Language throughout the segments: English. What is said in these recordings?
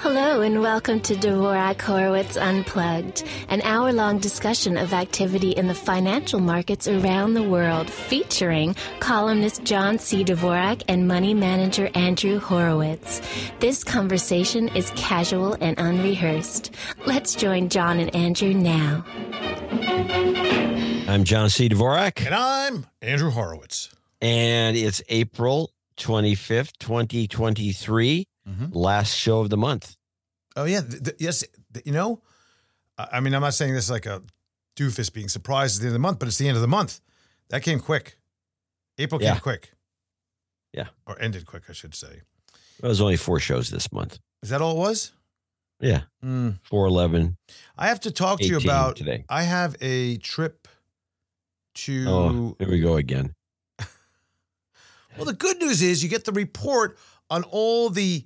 Hello and welcome to Dvorak Horowitz Unplugged, an hour long discussion of activity in the financial markets around the world, featuring columnist John C. Dvorak and money manager Andrew Horowitz. This conversation is casual and unrehearsed. Let's join John and Andrew now. I'm John C. Dvorak. And I'm Andrew Horowitz. And it's April 25th, 2023 mm-hmm. last show of the month. Oh yeah, yes. You know, I mean, I'm not saying this like a doofus being surprised at the end of the month, but it's the end of the month. That came quick. April came quick. Yeah, or ended quick, I should say. It was only four shows this month. Is that all it was? Yeah, mm. four eleven. I have to talk to you about today. I have a trip to. Oh, here we go again. well, the good news is you get the report on all the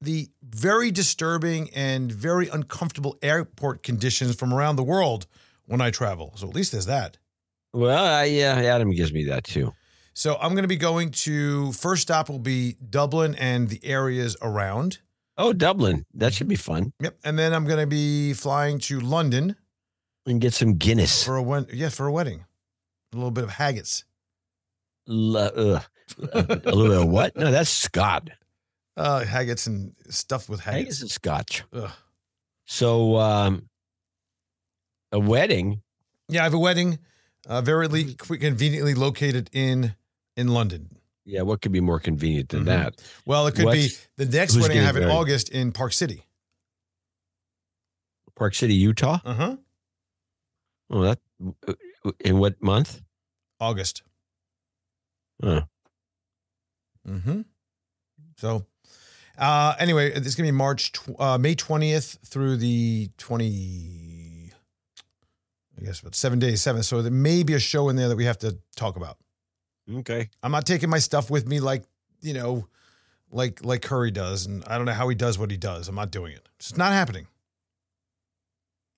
the very disturbing and very uncomfortable airport conditions from around the world when I travel. So at least there's that. Well, yeah, Adam gives me that too. So I'm going to be going to first stop will be Dublin and the areas around. Oh, Dublin. That should be fun. Yep. And then I'm going to be flying to London and get some Guinness for a wedding. yeah, for a wedding. A little bit of haggis. L- uh, a little bit of what? No, that's Scott. Uh, haggis and stuff with haggis. Haggis and scotch. Ugh. So, um, a wedding. Yeah, I have a wedding, uh, very le- conveniently located in in London. Yeah, what could be more convenient than mm-hmm. that? Well, it could What's, be the next wedding I have in August in Park City. Park City, Utah. Uh huh. Oh, that in what month? August. Huh. Mm-hmm. So uh, anyway, it's gonna be March, tw- uh, May twentieth through the twenty. I guess about seven days, seven. So there may be a show in there that we have to talk about. Okay. I'm not taking my stuff with me like you know, like like Curry does, and I don't know how he does what he does. I'm not doing it. It's not happening.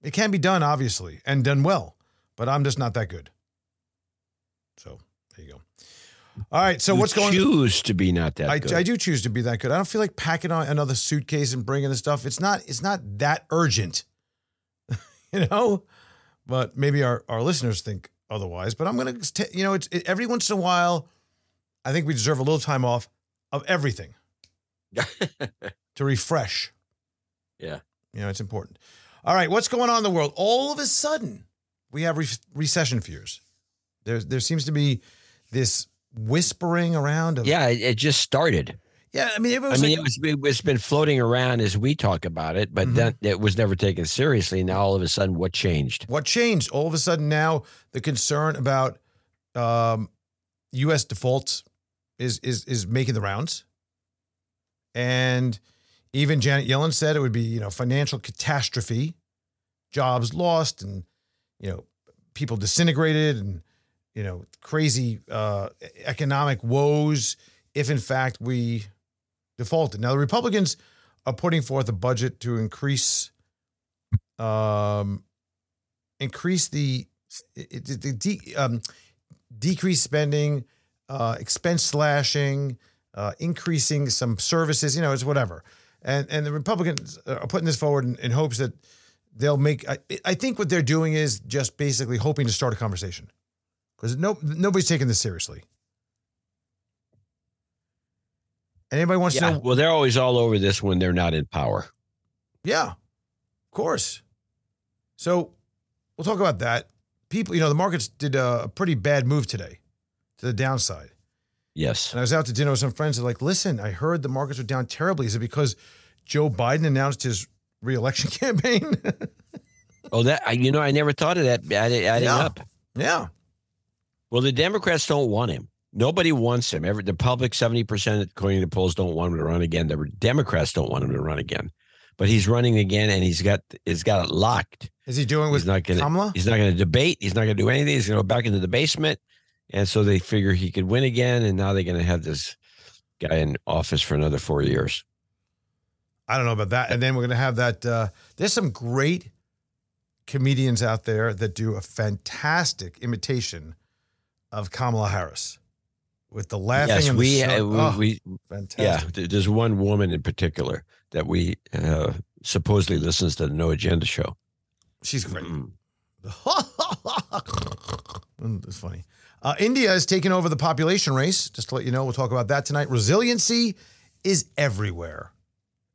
It can be done, obviously, and done well, but I'm just not that good. So there you go. All right. So you what's going? On? Choose to be not that. I, good. I do choose to be that good. I don't feel like packing on another suitcase and bringing the stuff. It's not. It's not that urgent, you know. But maybe our our listeners think otherwise. But I'm gonna, you know, it's it, every once in a while. I think we deserve a little time off of everything to refresh. Yeah. You know, it's important. All right, what's going on in the world? All of a sudden, we have re- recession fears. There, there seems to be this whispering around. Of, yeah, it, it just started. Yeah, I mean, it was I mean, like, it was, it's been floating around as we talk about it, but mm-hmm. then it was never taken seriously. Now, all of a sudden, what changed? What changed? All of a sudden, now the concern about um, U.S. defaults is is is making the rounds, and even Janet Yellen said it would be you know financial catastrophe, jobs lost, and you know people disintegrated, and you know, crazy uh, economic woes if in fact we defaulted. Now the Republicans are putting forth a budget to increase um, increase the, the, the um, decrease spending, uh, expense slashing, uh, increasing some services. You know, it's whatever. And and the Republicans are putting this forward in, in hopes that they'll make. I, I think what they're doing is just basically hoping to start a conversation because no nobody's taking this seriously. Anybody wants yeah, to know? Well, they're always all over this when they're not in power. Yeah, of course. So we'll talk about that. People, you know, the markets did a pretty bad move today to the downside. Yes. And I was out to dinner with some friends. They're like, listen, I heard the markets are down terribly. Is it because Joe Biden announced his reelection campaign? oh, that, you know, I never thought of that adding, adding yeah. up. Yeah. Well, the Democrats don't want him. Nobody wants him. Every, the public, 70%, according to the polls, don't want him to run again. The Democrats don't want him to run again. But he's running again and he's got he's got it locked. Is he doing with he's not gonna, Kamala? He's not going to debate. He's not going to do anything. He's going to go back into the basement. And so they figure he could win again. And now they're going to have this guy in office for another four years. I don't know about that. And then we're going to have that. Uh, there's some great comedians out there that do a fantastic imitation of Kamala Harris. with the laughing. yes, and the we, uh, oh, we, fantastic. yeah. There's one woman in particular that we uh, supposedly listens to the No Agenda show. she's great. Mm. Mm, funny. Uh, India is taking over the population race. Just to let you know, we'll talk about that tonight. Resiliency is everywhere.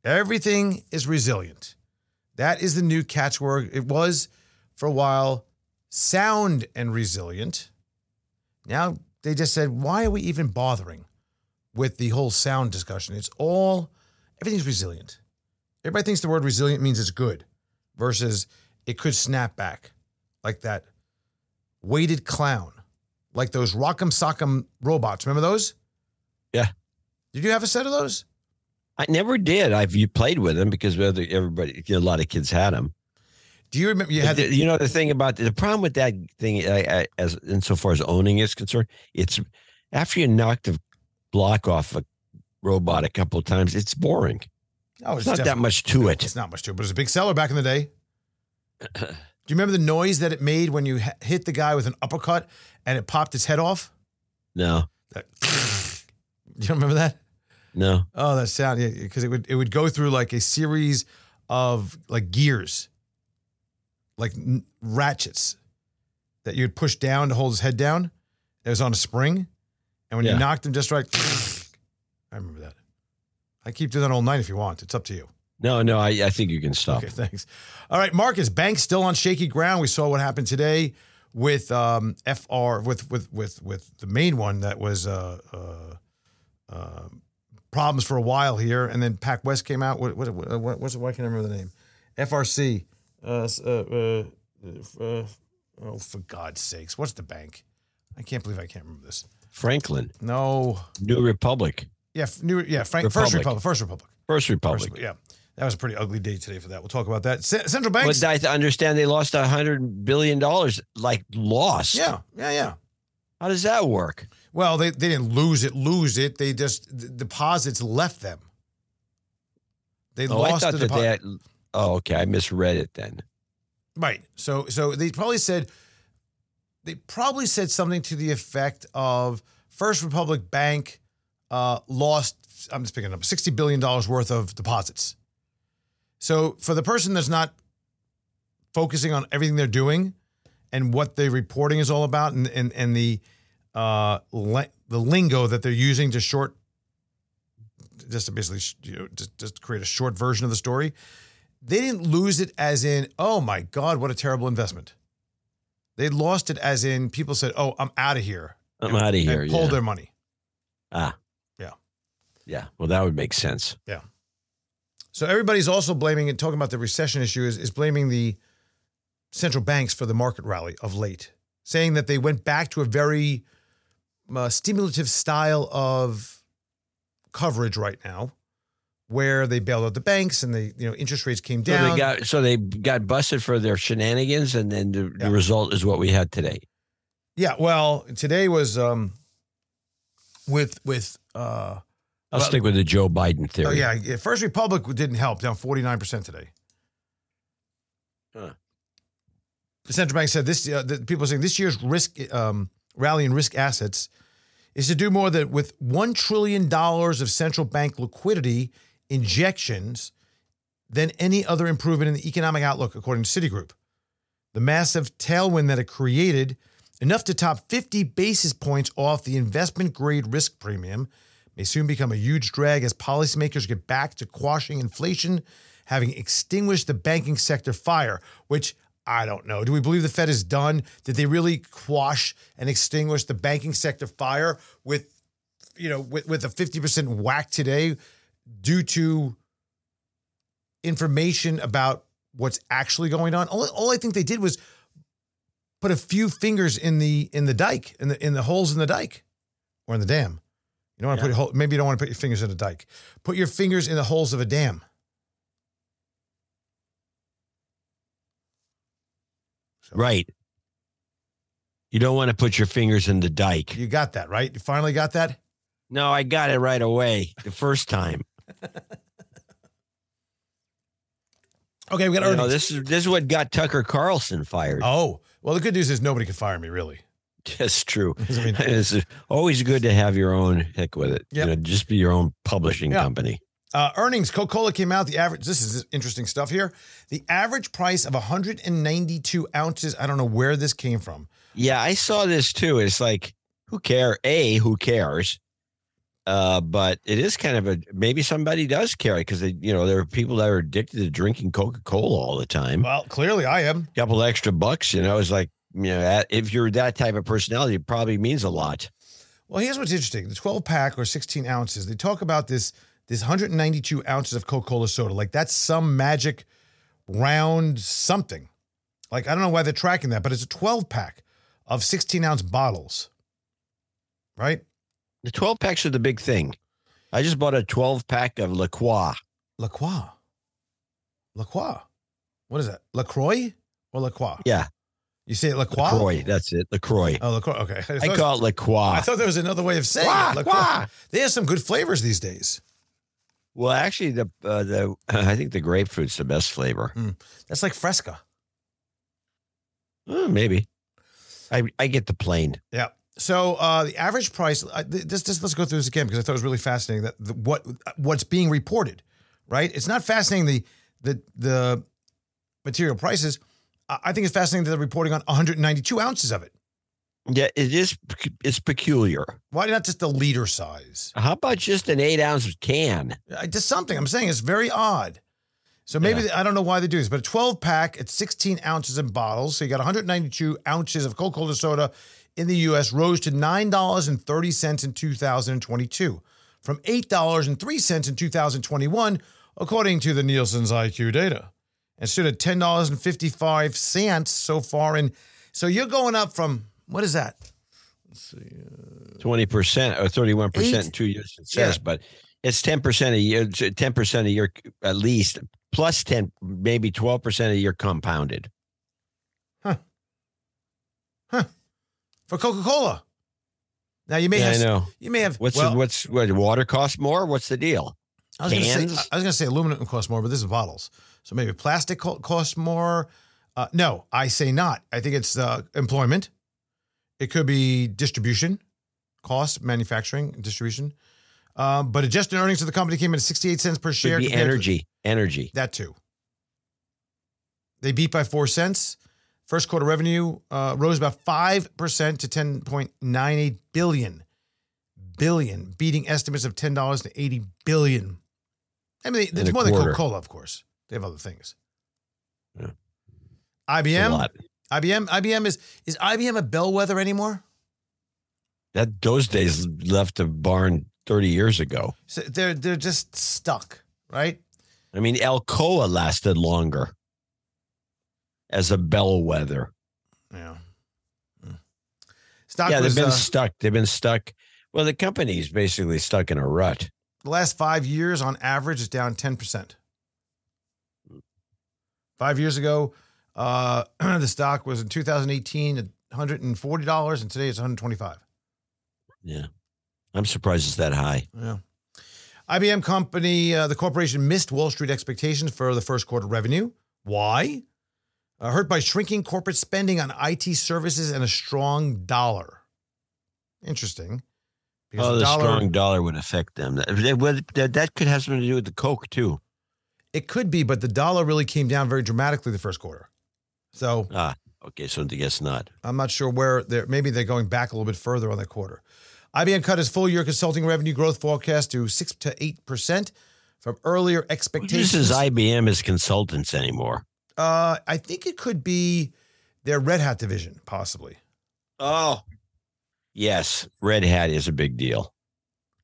Everything is resilient. That is the new catchword. It was for a while sound and resilient. Now they just said, why are we even bothering with the whole sound discussion? It's all, everything's resilient. Everybody thinks the word resilient means it's good versus it could snap back like that weighted clown, like those Rock'em Sock'em robots. Remember those? Yeah. Did you have a set of those? I never did. I've you played with them because everybody, a lot of kids had them. Do you remember you had the- you know the thing about the problem with that thing, I, I, as insofar as owning is concerned, it's after you knock the block off a robot a couple of times, it's boring. oh, It's not that much to it. It's not much to it, but it was a big seller back in the day. Do you remember the noise that it made when you hit the guy with an uppercut and it popped his head off? No, That, you don't remember that? no. Oh, that sound, yeah, because it would it would go through like a series of like gears, like n- ratchets that you'd push down to hold his head down. It was on a spring, and when you Yeah. knocked him just right, I remember that. I keep doing that all night if you want. It's up to you. No, no, I, I think you can stop. Okay, thanks. All right, Marcus, banks still on shaky ground. We saw what happened today with um, FR with with with with the main one that was uh, uh, uh, problems for a while here, and then Pac West came out. What what what, what what's it? Why can't I remember the name? FRC. Uh, uh, uh, uh, oh, for God's sakes, what's the bank? I can't believe I can't remember this. Franklin, No, New Republic, yeah, new, yeah, Frank, First Republic. Republic, First Republic, First First Republic. Republic. Yeah, that was a pretty ugly day today for that. We'll talk about that. C- central banks. But I understand they lost a hundred billion dollars, like lost. yeah, yeah, yeah. How does that work? Well, they, they didn't lose it, lose it. They just the deposits left them. They Oh, lost the deposit. Oh, okay. I misread it then. Right. So so they probably said they probably said something to the effect of First Republic Bank uh, lost. I'm just picking up sixty billion dollars worth of deposits. So for the person that's not focusing on everything they're doing and what the reporting is all about and and, and the uh, li- the lingo that they're using to short just to basically you know, just, just create a short version of the story they didn't lose it as in, oh my God, what a terrible investment. They lost it as in people said, oh, I'm out of here. I'm out of and here. pulled Yeah. their money. ah. Yeah. Yeah. Well, that would make sense. Yeah. So everybody's also blaming and talking about the recession issue is, is blaming the central banks for the market rally of late, saying that they went back to a very uh, stimulative style of coverage right now, where they bailed out the banks and the you know interest rates came So down. they got so they got busted for their shenanigans, and then the, Yeah. the result is what we had today. yeah, well, today was um, with with uh, I'll Well- stick with the Joe Biden theory. Oh yeah, yeah, First Republic didn't help, down forty nine percent today. Huh. The central bank said this. Uh, the people are saying this year's risk um, rally in risk assets is to do more than with one trillion dollars of central bank liquidity injections than any other improvement in the economic outlook, according to Citigroup. The massive tailwind that it created, enough to top 50 basis points off the investment grade risk premium, may soon become a huge drag as policymakers get back to quashing inflation, having extinguished the banking sector fire, which I don't know. Do we believe the Fed is done? Did they really quash and extinguish the banking sector fire with, you know, with, with a 50% whack today due to information about what's actually going on? All, all I think they did was put a few fingers in the in the dike, in the in the holes in the dike or in the dam. You don't want to Yeah. put your maybe you don't want to put your fingers in a dike. Put your fingers in the holes of a dam. So, Right. You don't want to put your fingers in the dike. You got that, right? You finally got that? No, I got it right away the first time. Okay, we got earnings. know, this is this is what got Tucker Carlson fired. oh, well, the good news is nobody can fire me, really. That's true. I mean, It's always good to have your own heck with it. Yep. You know, just be your own publishing Yeah. company. Uh, earnings, Coca Cola came out. The average, this is interesting stuff here. The average price of 192 ounces. I don't know where this came from. Yeah, I saw this too. It's like, who care? A, who cares? Uh, but it is kind of a maybe somebody does care because they, you know, there are people that are addicted to drinking Coca Cola all the time. Well, clearly I am. A couple extra bucks, you know, is like, you know, if you're that type of personality, it probably means a lot. Well, here's what's interesting: the 12 pack or 16 ounces. They talk about this this 192 ounces of Coca Cola soda. Like that's some magic round something. Like I don't know why they're tracking that, but it's a 12 pack of 16 ounce bottles, right? The 12 packs are the big thing. I just bought a 12 pack of La Croix. La Croix. La Croix. What is that? La Croix or La Croix? Yeah, You say it La Croix? LaCroix. That's it. LaCroix. Oh, La Croix. Okay. I, I call it La Croix. I thought there was another way of saying Croix, it. La Croix. Croix. They have some good flavors these days. Well, actually, the uh, the I think the grapefruit's the best flavor. That's like Fresca. Uh, maybe. I I get the plain. Yeah. So uh, the average price. Th- this, this, let's go through this again because I thought it was really fascinating that the, what what's being reported. Right. It's not fascinating the the the material prices. I think it's fascinating that they're reporting on 192 ounces of it. Yeah, it is. It's peculiar. Why not just the liter size? How about just an eight ounce can? Just something. I'm saying it's very odd. So maybe Yeah. I don't know why they do this, but a 12 pack, it's 16 ounces in bottles. So you got 192 ounces of Coca Cola soda in the US, rose to $9.30 in 2022 from $8.03 in 2021, according to the Nielsen's IQ data, and stood at $10.55 so far. And so you're going up from, what is that? Uh, twenty percent or thirty one percent in two years. It says, Yeah. but it's ten percent a year. Ten percent a year at least, plus ten, maybe twelve percent a year compounded. For Coca Cola. Now you may Yeah, have, I know. you may have, What's well, the, what's what? Water costs more. What's the deal? I was going to say I was going to say aluminum costs more, but this is bottles. So maybe plastic co- costs more. Uh, no, I say not. I think it's uh, employment. It could be distribution cost, manufacturing, distribution. Um, but adjusted earnings of the company came in at 68 cents per share. Compared to- energy. Energy. that too. They beat by four cents. First quarter revenue uh, rose about five percent to ten point nine eight billion, billion, beating estimates of ten dollars to eighty billion. I mean, it's a more than. Coca Cola, of course. They have other things. Yeah. IBM. IBM, IBM is is IBM a bellwether anymore? That those days left the barn thirty years ago. So they're they're just stuck, right? I mean, Alcoa lasted longer as a bellwether. Yeah. Mm. Stock yeah, was they've been uh, stuck. They've been stuck. Well, the company's basically stuck in a rut. The last five years, on average, is down 10%. Five years ago, uh, the stock was in 2018 at $140, and today it's 125 Yeah, I'm surprised it's that high. Yeah. IBM company, uh, the corporation missed Wall Street expectations for the first quarter revenue. Why? Uh, hurt by shrinking corporate spending on IT services and a strong dollar. Interesting. Because Oh, the dollar- strong dollar would affect them. That, that, could have something to do with the Coke too. It could be, but the dollar really came down very dramatically the first quarter. So Ah, okay, so I guess not. I'm not sure where they're maybe they're going back a little bit further on that quarter. IBM cut its full year consulting revenue growth forecast to six to eight percent from earlier expectations. uses IBM as consultants anymore? Uh, I think it could be their Red Hat division, possibly. Oh, yes, Red Hat is a big deal.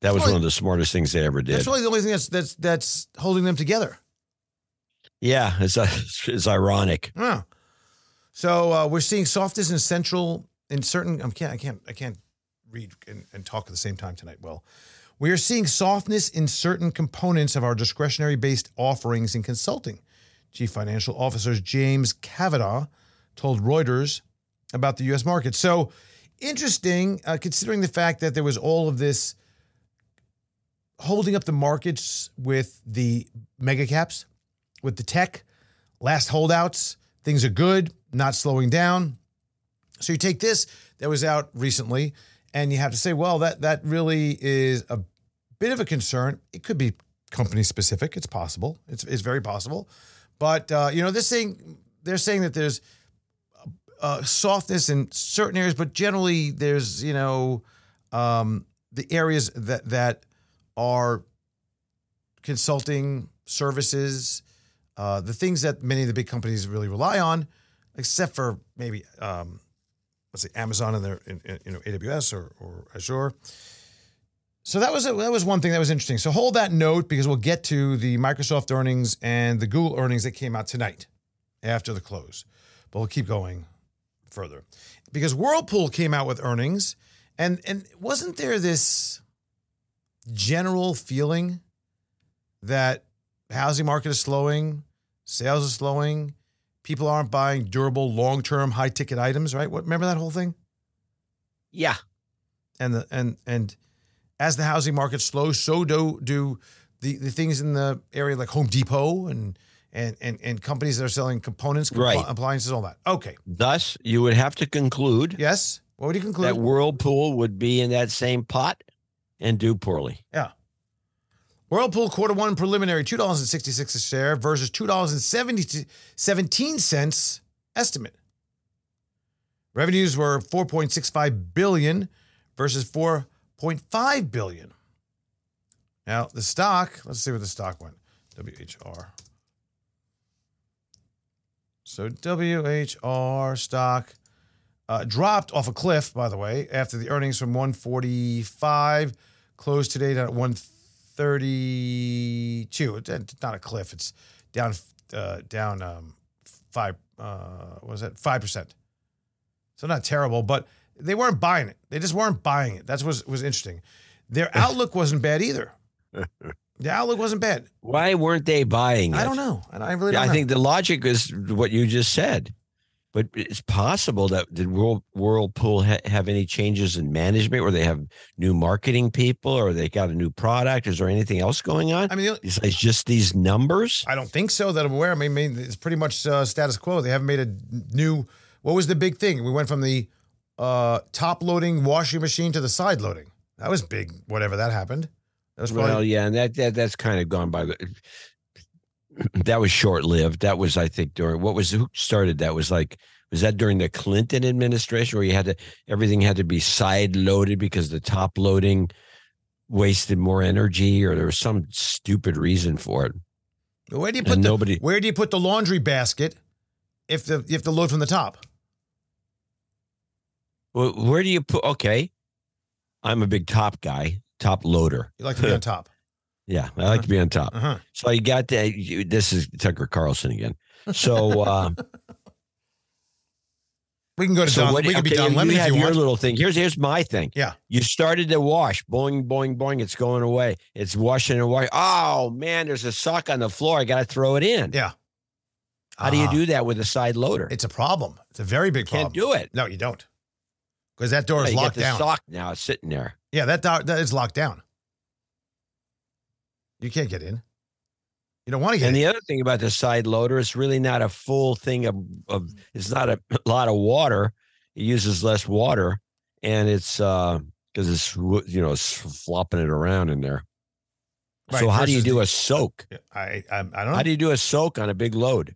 That was one of the smartest things they ever did. That's really the only thing that's that's that's holding them together. yeah, it's, uh, it's ironic. Yeah. So uh, we're seeing softness in central in certain. I can't. I can't. I can't read and, and talk at the same time tonight. Well, we are seeing softness in certain components of our discretionary based offerings in consulting. Chief Financial Officer James Kavanaugh told Reuters about the U.S. market. So interesting, uh, considering the fact that there was all of this holding up the markets with the mega caps, with the tech, last holdouts. Things are good, not slowing down. So you take this that was out recently, and you have to say, well, that that really is a bit of a concern. It could be company specific. It's possible. It's it's very possible, but uh, you know, this thing they're saying that there's uh, softness in certain areas, but generally there's you know um, the areas that that are consulting services, uh, the things that many of the big companies really rely on, except for maybe um, let's say Amazon and their in, in, you know AWS or, or Azure. So that was a, that was one thing that was interesting. So hold that note because we'll get to the Microsoft earnings and the Google earnings that came out tonight after the close. But we'll keep going further because Whirlpool came out with earnings and and wasn't there this general feeling that housing market is slowing, sales are slowing, people aren't buying durable, long-term, high-ticket items, right? What remember that whole thing? Yeah. And the and and as the housing market slows, so do do the, the things in the area like Home Depot and and and, and companies that are selling components, compl- Right. appliances, all that. Okay. Thus, you would have to conclude Yes. What would you conclude? that Whirlpool would be in that same pot and do poorly. Yeah. Whirlpool quarter one preliminary two dollars and sixty six a share versus two dollars and seventeen cents estimate. Revenues were four point six five billion versus four point five billion. Now the stock. Let's see where the stock went. WHR. So WHR stock uh, dropped off a cliff, by the way, after the earnings from 145 closed today down at 132. It's not a cliff. It's down uh, down um, five. Uh, what was that five percent? So not terrible, but they weren't buying it. They just weren't buying it. That's what was interesting. Their outlook wasn't bad either. The outlook wasn't bad. Why weren't they buying it? I don't know. And I really don't I know. think the logic is what you just said. But it's possible that did Whirl- Whirlpool ha- have any changes in management, where they have new marketing people, or they got a new product? Is there anything else going on I mean, besides just these numbers? I don't think so that I'm aware. I mean, I mean, it's pretty much uh, status quo. They haven't made a new. What was the big thing? We went from the uh, top loading washing machine to the side loading. That was big. Whatever that happened. That was probably Well, yeah, and that, that that's kind of gone by the. That was short lived. That was, I think, during what was who started that was like was that during the Clinton administration where you had to everything had to be side loaded because the top loading wasted more energy or there was some stupid reason for it. where do you put and the nobody- where do you put the laundry basket if the you have to load from the top? Well, where do you put? Okay, I'm a big top guy, top loader. You like to be on top. Yeah, I like to be on top. Uh huh. So you got that. you- This is Tucker Carlson again. So. uh We can go to So Don. what- we can be okay, Don Lemon if have you your want. little thing. Here's here's my thing. Yeah. You started to wash, boing, boing, boing. It's going away. It's washing and washing. Oh man, there's a sock on the floor. I got to throw it in. Yeah. How do you Ah, do that with a side loader? It's a problem. It's a very big Can't problem. do it. No, you don't. Because that door is locked down. sock now it's sitting there. Yeah, that door that is locked down. You can't get in. You don't want to get in. And in. the other thing about the side loader, it's really not a full thing of, of it's not a lot of water. It uses less water, and it's uh because it's you know it's flopping it around in there. so how do you do a soak? I, I I don't know. How do you do a soak on a big load?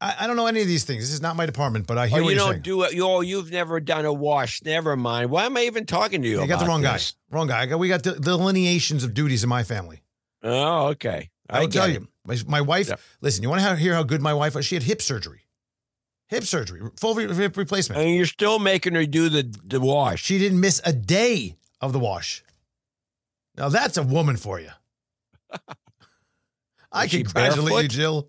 I, I don't know any of these things. This is not my department, but I Oh, hear what you you're don't saying. do it. You, oh, you've never done a wash. Never mind. Why am I even talking to you? you got the wrong this? guy. Wrong guy. I got, we got the delineations of duties in my family. Oh, okay. I will tell it. you. My, my wife, Yeah. listen, you want to hear how good my wife was? She had hip surgery. Hip surgery, full hip replacement. And you're still making her do the the wash. She didn't miss a day of the wash. Now that's a woman for you. I congratulate you. Jill.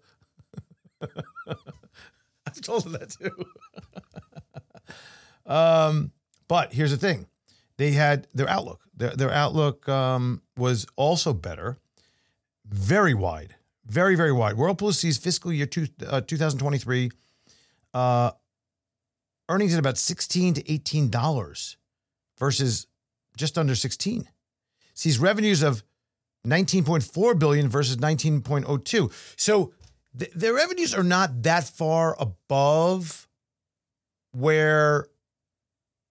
I've told her that too. um, but here's the thing: they had their outlook. Their their outlook um, was also better, very wide, very very wide. Whirlpool sees fiscal year two, uh, 2023 uh, earnings at about 16 to 18 dollars versus just under 16 sees revenues of 19.4 billion versus 19.02 so th- their revenues are not that far above where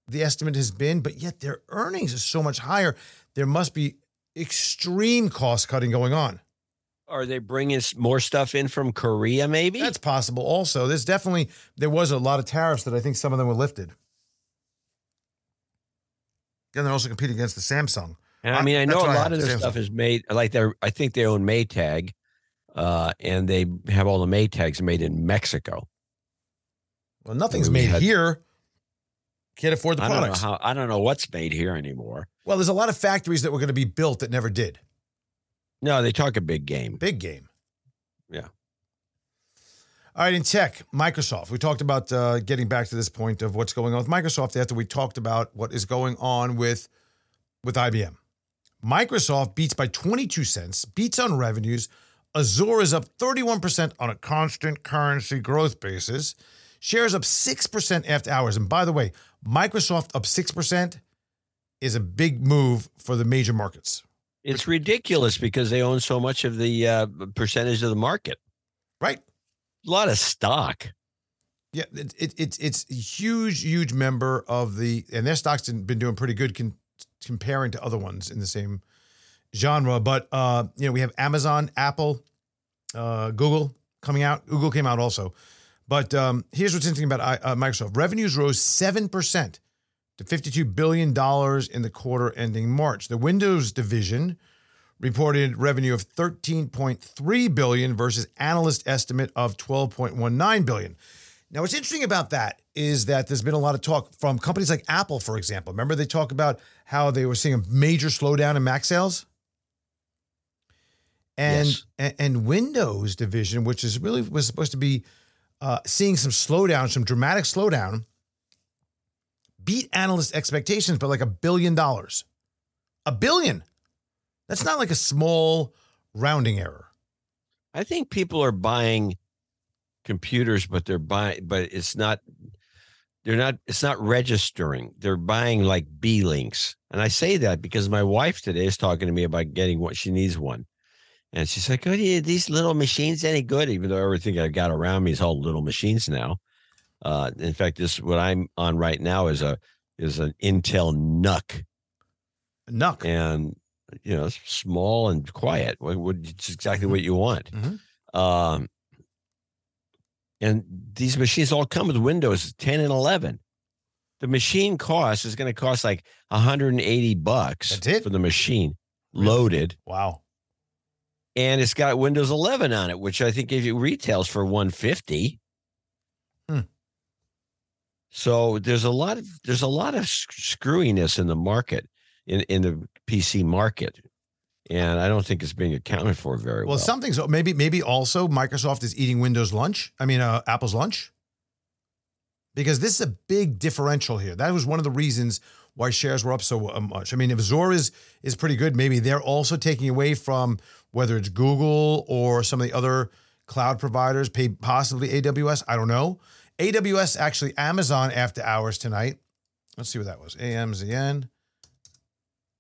the estimate has been, but yet their earnings are so much higher. There must be extreme cost cutting going on. Are they bringing more stuff in from Korea? Maybe That's possible. Also, there's definitely there was a lot of tariffs that I think some of them were lifted. And they're also competing against the Samsung. And I mean, I know a lot of their stuff is made like they're. I think they own Maytag, uh, and they have all the Maytags made in Mexico. Well, nothing's We made had- here. Can't afford the I don't know products. how. I don't know what's made here anymore. well, there's a lot of factories that were going to be built that never did. No, they talk a big game. Big game. Yeah. All right, in tech, Microsoft. We talked about uh, getting back to this point of what's going on with Microsoft after we talked about what is going on with with IBM. Microsoft beats by 22 cents, beats on revenues. Azure is up 31% on a constant currency growth basis. Shares up 6% after hours. And by the way, Microsoft up 6% is a big move for the major markets. It's ridiculous because they own so much of the uh, percentage of the market. Right? A lot of stock. Yeah, it, it, it's it's a huge, huge member of the, and their stocks have been doing pretty good con, comparing to other ones in the same genre. But uh, you know, we have Amazon, Apple, uh, Google coming out. Google came out also. But um, here's what's interesting about uh, Microsoft: revenues rose seven percent to fifty-two billion dollars in the quarter ending March. The Windows division reported revenue of 13.3 billion versus analyst estimate of 12.19 billion. Now, what's interesting about that is that there's been a lot of talk from companies like Apple, for example. Remember, they talk about how they were seeing a major slowdown in Mac sales? And, Yes. and, and Windows division, which is really was supposed to be uh, seeing some slowdown, some dramatic slowdown, beat analyst expectations by like a billion dollars. A billion. That's not like a small rounding error. I think people are buying computers, but they're buying, but it's not. They're not. It's not registering. They're buying like Beelinks, and I say that because my wife today is talking to me about getting what she needs one, and she's like, "Oh, yeah, these little machines any good?" Even though everything I've got around me is all little machines now. Uh, in fact, this what I'm on right now is a is an Intel NUC, Nuck. and you know, it's small and quiet. What, it's exactly what you want. Mhm. Um, and these machines all come with Windows 10 and 11. The machine cost is going to cost like 180 bucks for the machine Really? loaded, Wow. And it's got Windows 11 on it, which I think if it retails for 150. Hmm. So there's a lot of there's a lot of screwiness in the market in in the PC market, and I don't think it's being accounted for very well. Well, something's maybe maybe also Microsoft is eating Windows lunch. I mean, uh, Apple's lunch, because this is a big differential here. That was one of the reasons why shares were up so uh, much. I mean, if Azure is is pretty good, maybe they're also taking away from whether it's Google or some of the other cloud providers, pay possibly AWS. I don't know. AWS actually Amazon after hours tonight. Let's see what that was. AMZN.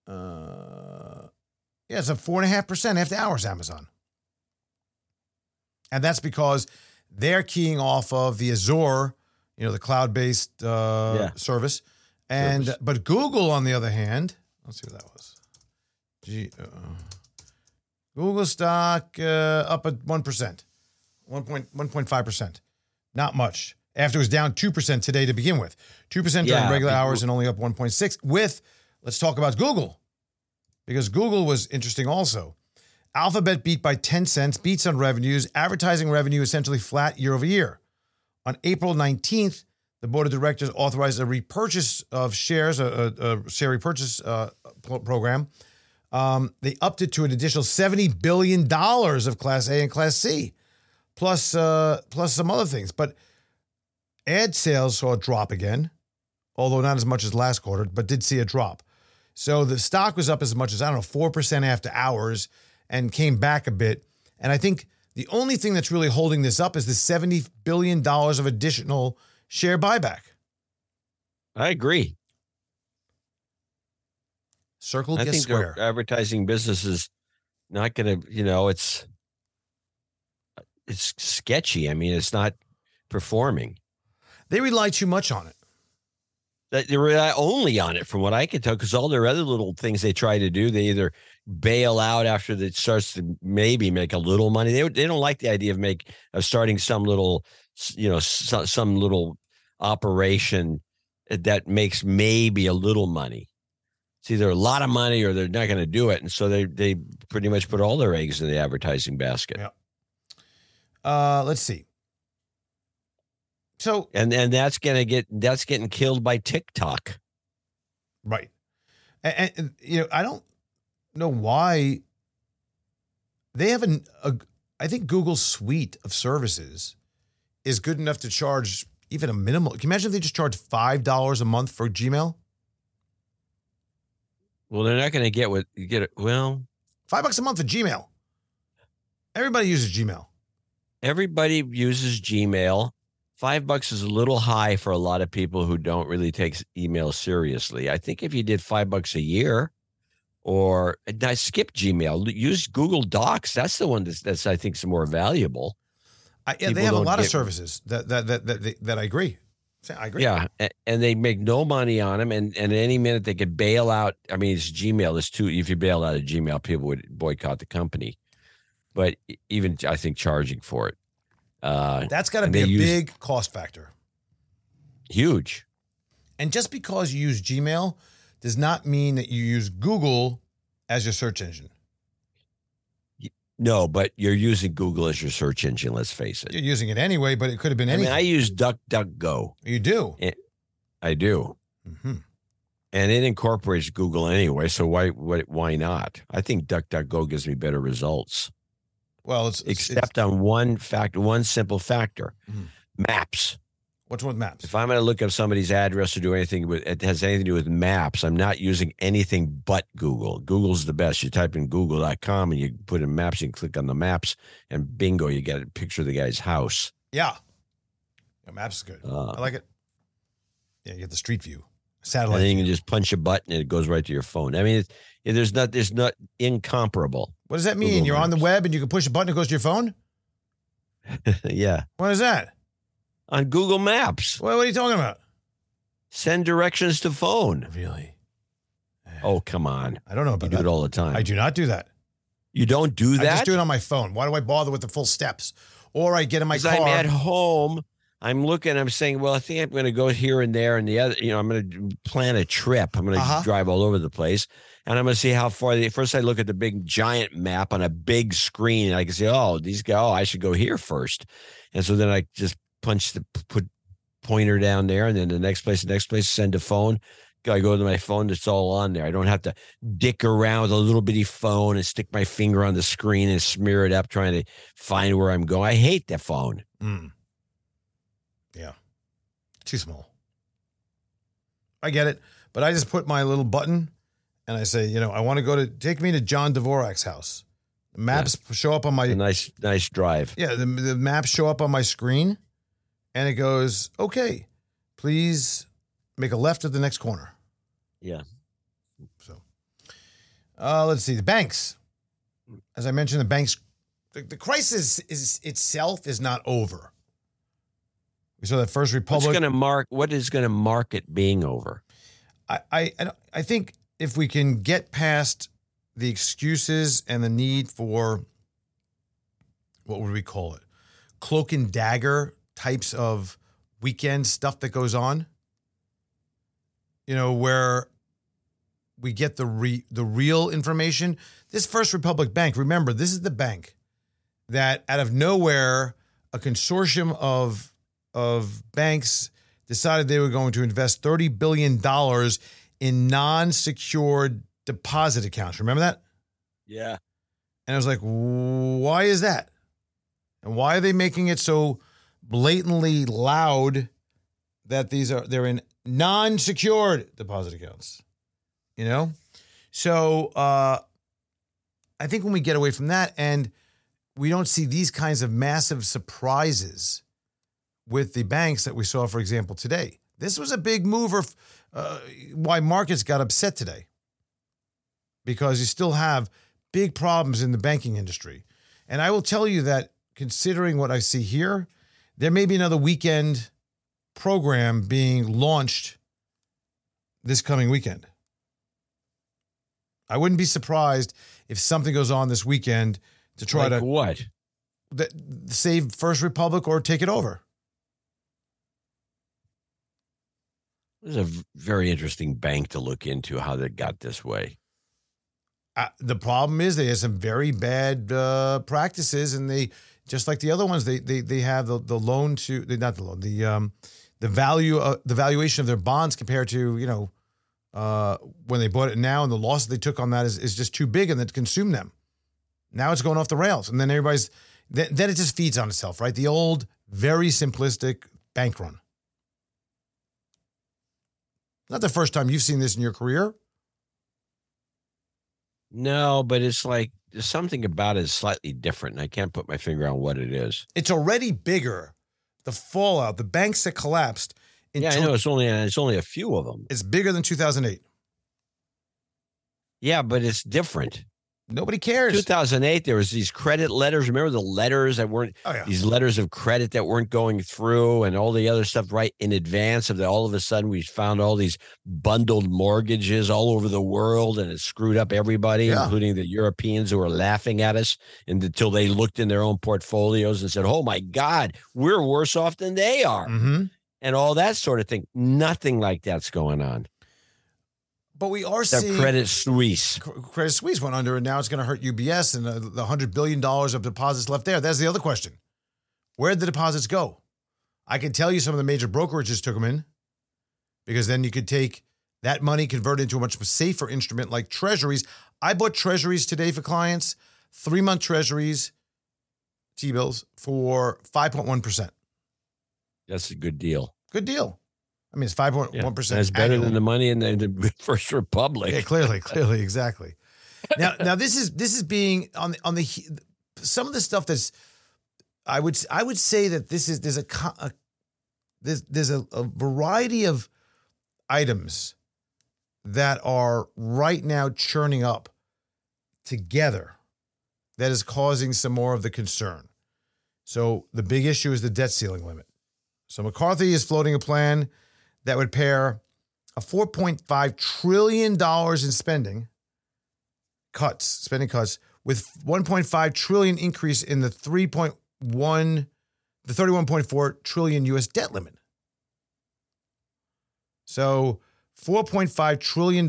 Uh, yeah, it's up four and a half percent after hours. Amazon, and that's because they're keying off of the Azure, you know, the cloud-based uh, Yeah. service, and Service. but Google, on the other hand, let's see what that was. G, uh, Google stock uh, up at one percent, one point one point five percent, not much. After it was down two percent today to begin with, two percent during Yeah, regular hours and only up one point six. With let's talk about Google because Google was interesting also. Alphabet beat by 10 cents, beats on revenues, advertising revenue essentially flat year over year. On April 19th, the board of directors authorized a repurchase of shares, a, a, a share repurchase uh, pro- program. Um, they upped it to an additional $70 billion of Class A and Class C, plus, uh, plus some other things. But ad sales saw a drop again, although not as much as last quarter, but did see a drop. So the stock was up as much as, I don't know, 4% after hours and came back a bit. And I think the only thing that's really holding this up is the $70 billion of additional share buyback. I agree. Circle I think square. their advertising business is not going to, you know, it's it's sketchy. I mean, it's not performing. They rely too much on it. That they rely only on it, from what I can tell, because all their other little things they try to do, they either bail out after it starts to maybe make a little money. They they don't like the idea of make of starting some little, you know, some, some little operation that makes maybe a little money. It's either a lot of money or they're not going to do it, and so they they pretty much put all their eggs in the advertising basket. Yeah. Uh, let's see. So and and that's gonna get that's getting killed by TikTok. Right. And, and, you know, I don't know why they have an a, I think Google's suite of services is good enough to charge even a minimal. Can you imagine if they just charge five dollars a month for Gmail? Well, they're not going to get what you get. It well, five bucks a month for Gmail. Everybody uses Gmail. Everybody uses Gmail. Five bucks is a little high for a lot of people who don't really take email seriously. I think if you did five bucks a year, or I skip Gmail, use Google Docs. That's the one that's, that's I think is more valuable. I, yeah, they have a lot get, of services that that that that, that I agree. I agree. Yeah, and they make no money on them, and and any minute they could bail out. I mean, it's Gmail. It's too. If you bail out of Gmail, people would boycott the company. But even I think charging for it. Uh, That's got to be a use, big cost factor. Huge. And just because you use Gmail does not mean that you use Google as your search engine. No, but you're using Google as your search engine. Let's face it. You're using it anyway, but it could have been anything. I mean, I use DuckDuckGo. You do. It, I do. Mm-hmm. And it incorporates Google anyway, so why why why not? I think DuckDuckGo gives me better results. Well, it's except it's, on one factor, one simple factor, mm-hmm. maps. What's with maps? If I'm going to look up somebody's address or do anything with it has anything to do with maps, I'm not using anything but Google. Google's the best. You type in google.com and you put in maps, and click on the maps, and bingo, you get a picture of the guy's house. Yeah. maps is good. Uh, I like it. Yeah, you get the street view. Satellite. And then you can just punch a button and it goes right to your phone. I mean, there's not there's not incomparable. What does that mean? Google You're maps. on the web and you can push a button, it goes to your phone? yeah. What is that? On Google Maps. What, what are you talking about? Send directions to phone. Really? Oh, come on. I don't know about you that. do it all the time. I do not do that. You don't do that? I just do it on my phone. Why do I bother with the full steps? Or I get in my car. I'm at home. I'm looking. I'm saying, well, I think I'm going to go here and there and the other. You know, I'm going to plan a trip. I'm going to uh-huh. drive all over the place, and I'm going to see how far. The, first, I look at the big giant map on a big screen. And I can say, oh, these go. Oh, I should go here first. And so then I just punch the put pointer down there, and then the next place, the next place, send a phone. I go to my phone, it's all on there. I don't have to dick around with a little bitty phone and stick my finger on the screen and smear it up trying to find where I'm going. I hate that phone. Mm. Yeah. Too small. I get it. But I just put my little button and I say, you know, I want to go to take me to John Dvorak's house. Maps yeah. show up on my nice, nice drive. Yeah, the, the maps show up on my screen and it goes, okay, please make a left at the next corner. Yeah. So uh, let's see. The banks. As I mentioned, the banks, the, the crisis is itself is not over. We saw that First Republic. What's going to mark? What is going to mark it being over? I, I I think if we can get past the excuses and the need for what would we call it, cloak and dagger types of weekend stuff that goes on. You know, where we get the re, the real information. This First Republic Bank, remember, this is the bank that out of nowhere a consortium of of banks decided they were going to invest 30 billion dollars in non-secured deposit accounts. Remember that? Yeah. And I was like, why is that? And why are they making it so blatantly loud that these are they're in non-secured deposit accounts. You know? So uh I think when we get away from that and we don't see these kinds of massive surprises with the banks that we saw, for example, today. This was a big mover uh, why markets got upset today because you still have big problems in the banking industry. And I will tell you that considering what I see here, there may be another weekend program being launched this coming weekend. I wouldn't be surprised if something goes on this weekend to try like to what? th- save First Republic or take it over. This is a very interesting bank to look into how they got this way. Uh, the problem is they have some very bad uh, practices, and they just like the other ones. They they they have the, the loan to not the loan the um the value uh, the valuation of their bonds compared to you know uh when they bought it now, and the loss they took on that is, is just too big, and that consumed them. Now it's going off the rails, and then everybody's then it just feeds on itself, right? The old very simplistic bank run. Not the first time you've seen this in your career. No, but it's like there's something about it is slightly different, and I can't put my finger on what it is. it's already bigger. The fallout, the banks that collapsed in yeah, I know it's only uh, it's only a few of them. it's bigger than 2008. Yeah, but it's different. Nobody cares. 2008, there was these credit letters. Remember the letters that weren't Oh yeah. these letters of credit that weren't going through, and all the other stuff right in advance of that. All of a sudden, we found all these bundled mortgages all over the world, and it screwed up everybody, Yeah. including the Europeans who were laughing at us, and until they looked in their own portfolios and said, "Oh my God, we're worse off than they are," hmm and all that sort of thing. Nothing like that's going on. But we are The seeing Credit Suisse. Credit Suisse went under, and now it's going to hurt UBS and the hundred billion dollars of deposits left there. That's the other question. Where did the deposits go? I can tell you some of the major brokerages took them in, because then you could take that money, convert it into a much safer instrument like treasuries. I bought treasuries today for clients, three month treasuries, T bills for five point one percent. That's a good deal. Good deal. I mean, it's five point Yeah, percent. That's better than the money in the, the First Republic. Yeah, clearly, clearly, exactly. Now, now this is this is being on the on the some of the stuff that's I would I would say that this is there's a, a there's there's a, a variety of items that are right now churning up together that is causing some more of the concern. So the big issue is the debt ceiling limit. So McCarthy is floating a plan that would pair a $4.5 trillion in spending cuts, spending cuts, with 1.5 trillion increase in the 3.1, the 31.4 trillion US debt limit. So $4.5 trillion.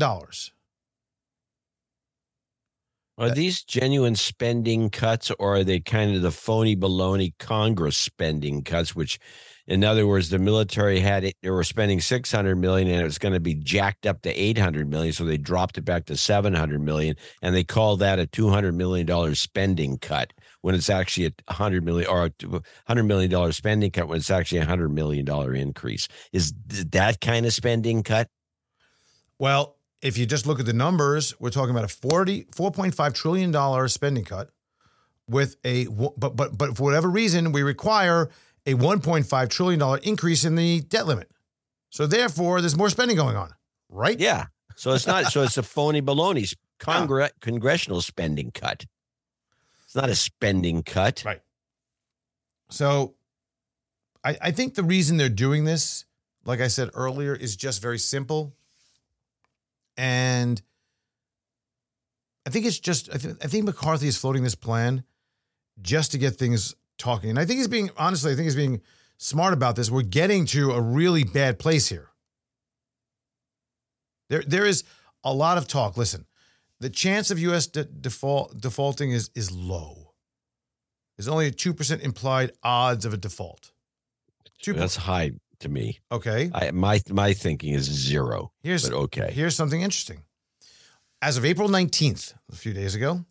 Are these genuine spending cuts or are they kind of the phony baloney Congress spending cuts, which in other words, the military had it, they were spending 600 million and it was going to be jacked up to 800 million. So they dropped it back to 700 million and they call that a $200 million spending cut when it's actually a 100 million or a $100 million spending cut when it's actually a $100 million increase. Is that kind of spending cut? Well, if you just look at the numbers, we're talking about a 40, $4.5 trillion spending cut with a, but, but, but for whatever reason, we require a $1.5 trillion increase in the debt limit. So therefore, there's more spending going on, right? Yeah. So it's not, so it's a phony baloney Congre- congressional spending cut. It's not a spending cut. Right. So I, I think the reason they're doing this, like I said earlier, is just very simple. And I think it's just, I, th- I think McCarthy is floating this plan just to get things talking. And I think he's being, honestly, I think he's being smart about this. We're getting to a really bad place here. There, there is a lot of talk. Listen, the chance of U.S. De- default defaulting is is low. There's only a two percent implied odds of a default. Two That's high to me. okay. I my my thinking is zero. Here's But okay. here's something interesting. As of April 19th, a few days ago,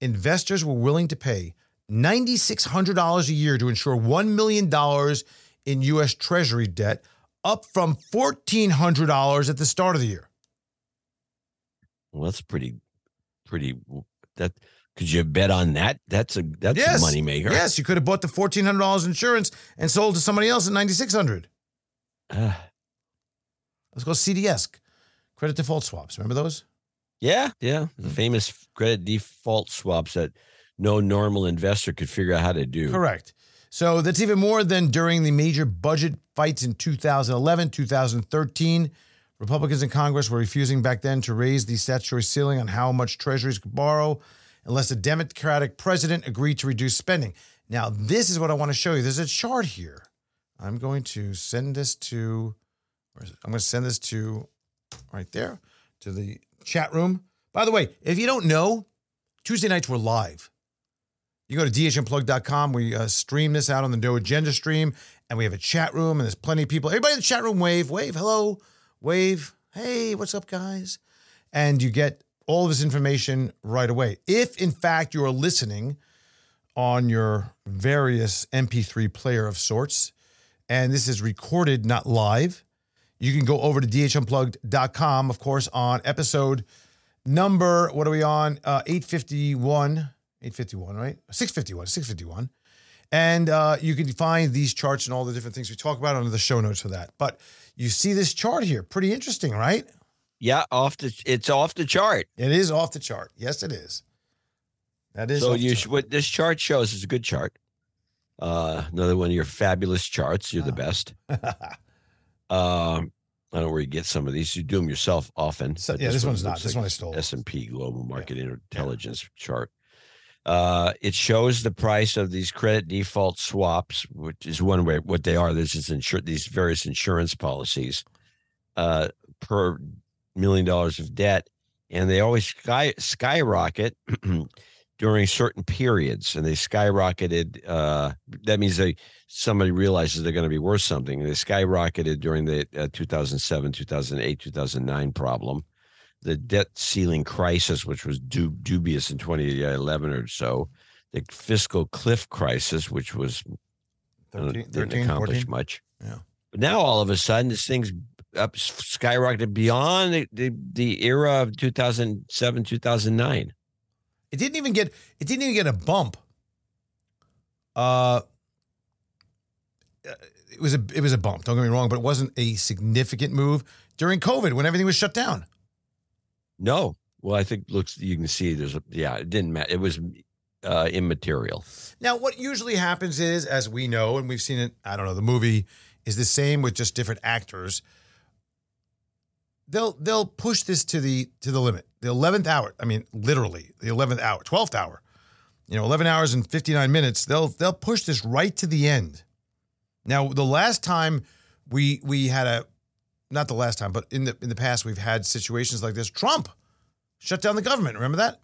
investors were willing to pay $9,600 a year to insure $1 million in U.S. Treasury debt, up from $1,400 at the start of the year. Well, that's pretty pretty that could you bet on that? That's a that's Yes. a moneymaker. Yes, you could have bought the $1,400 insurance and sold to somebody else at 9600 Uh, Let's go CDS, credit default swaps. Remember those? yeah, yeah. Hmm. The famous credit default swaps that no normal investor could figure out how to do. Correct. So that's even more than during the major budget fights in 2011, 2013 Republicans in Congress were refusing back then to raise the statutory ceiling on how much treasuries could borrow unless a Democratic president agreed to reduce spending. Now, this is what I want to show you. There's a chart here. I'm going to send this to? I'm going to send this to right there to the chat room. By the way, if you don't know, Tuesday nights we're live. You go to dhnplug.com. We uh, stream this out on the No Agenda stream, and we have a chat room, and there's plenty of people. Everybody in the chat room, wave, wave, hello, wave, hey, what's up, guys? And you get all of this information right away. If, in fact, you are listening on your various MP3 player of sorts, and this is recorded, not live, you can go over to dhunplugged.com, of course, on episode number, what are we on? Uh, 851. 851, right? 651, 651. And uh, you can find these charts and all the different things we talk about under the show notes for that. But you see this chart here, pretty interesting, right? Yeah, off the it's off the chart. It is off the chart. Yes, it is. That is. So you sh- what this chart shows is a good chart. Uh, another one of your fabulous charts. You're the Ah. best. Um, I don't know where you get some of these. You do them yourself often. So- yeah, this one one's not. This like one I stole. S and P Global Market Intelligence chart. Uh, it shows the price of these credit default swaps, which is one way what they are. This is insur- these various insurance policies uh, per million dollars of debt, and they always sky skyrocket during certain periods, and they skyrocketed. Uh, that means they somebody realizes they're going to be worth something. They skyrocketed during the uh, 2007, 2008, 2009 problem the debt ceiling crisis, which was du- dubious in 2011 or so, the fiscal cliff crisis, which was uh, 13, didn't 13 accomplish 14. much. Yeah. But now all of a sudden, this thing's up skyrocketed beyond the, the, the era of 2007, 2009. It didn't even get. It didn't even get a bump. Uh, it was a it was a bump. Don't get me wrong, but it wasn't a significant move during COVID when everything was shut down. No. Well, I think looks you can see there's a yeah, it didn't matter. It was uh immaterial. Now, what usually happens is, as we know, and we've seen it, I don't know, the movie is the same with just different actors. They'll they'll push this to the to the limit. The eleventh hour. I mean, literally the eleventh hour, twelfth hour. You know, eleven hours and fifty nine minutes. They'll they'll push this right to the end. Now, the last time we we had a, not the last time, but in the in the past we've had situations like this. Trump shut down the government. Remember that?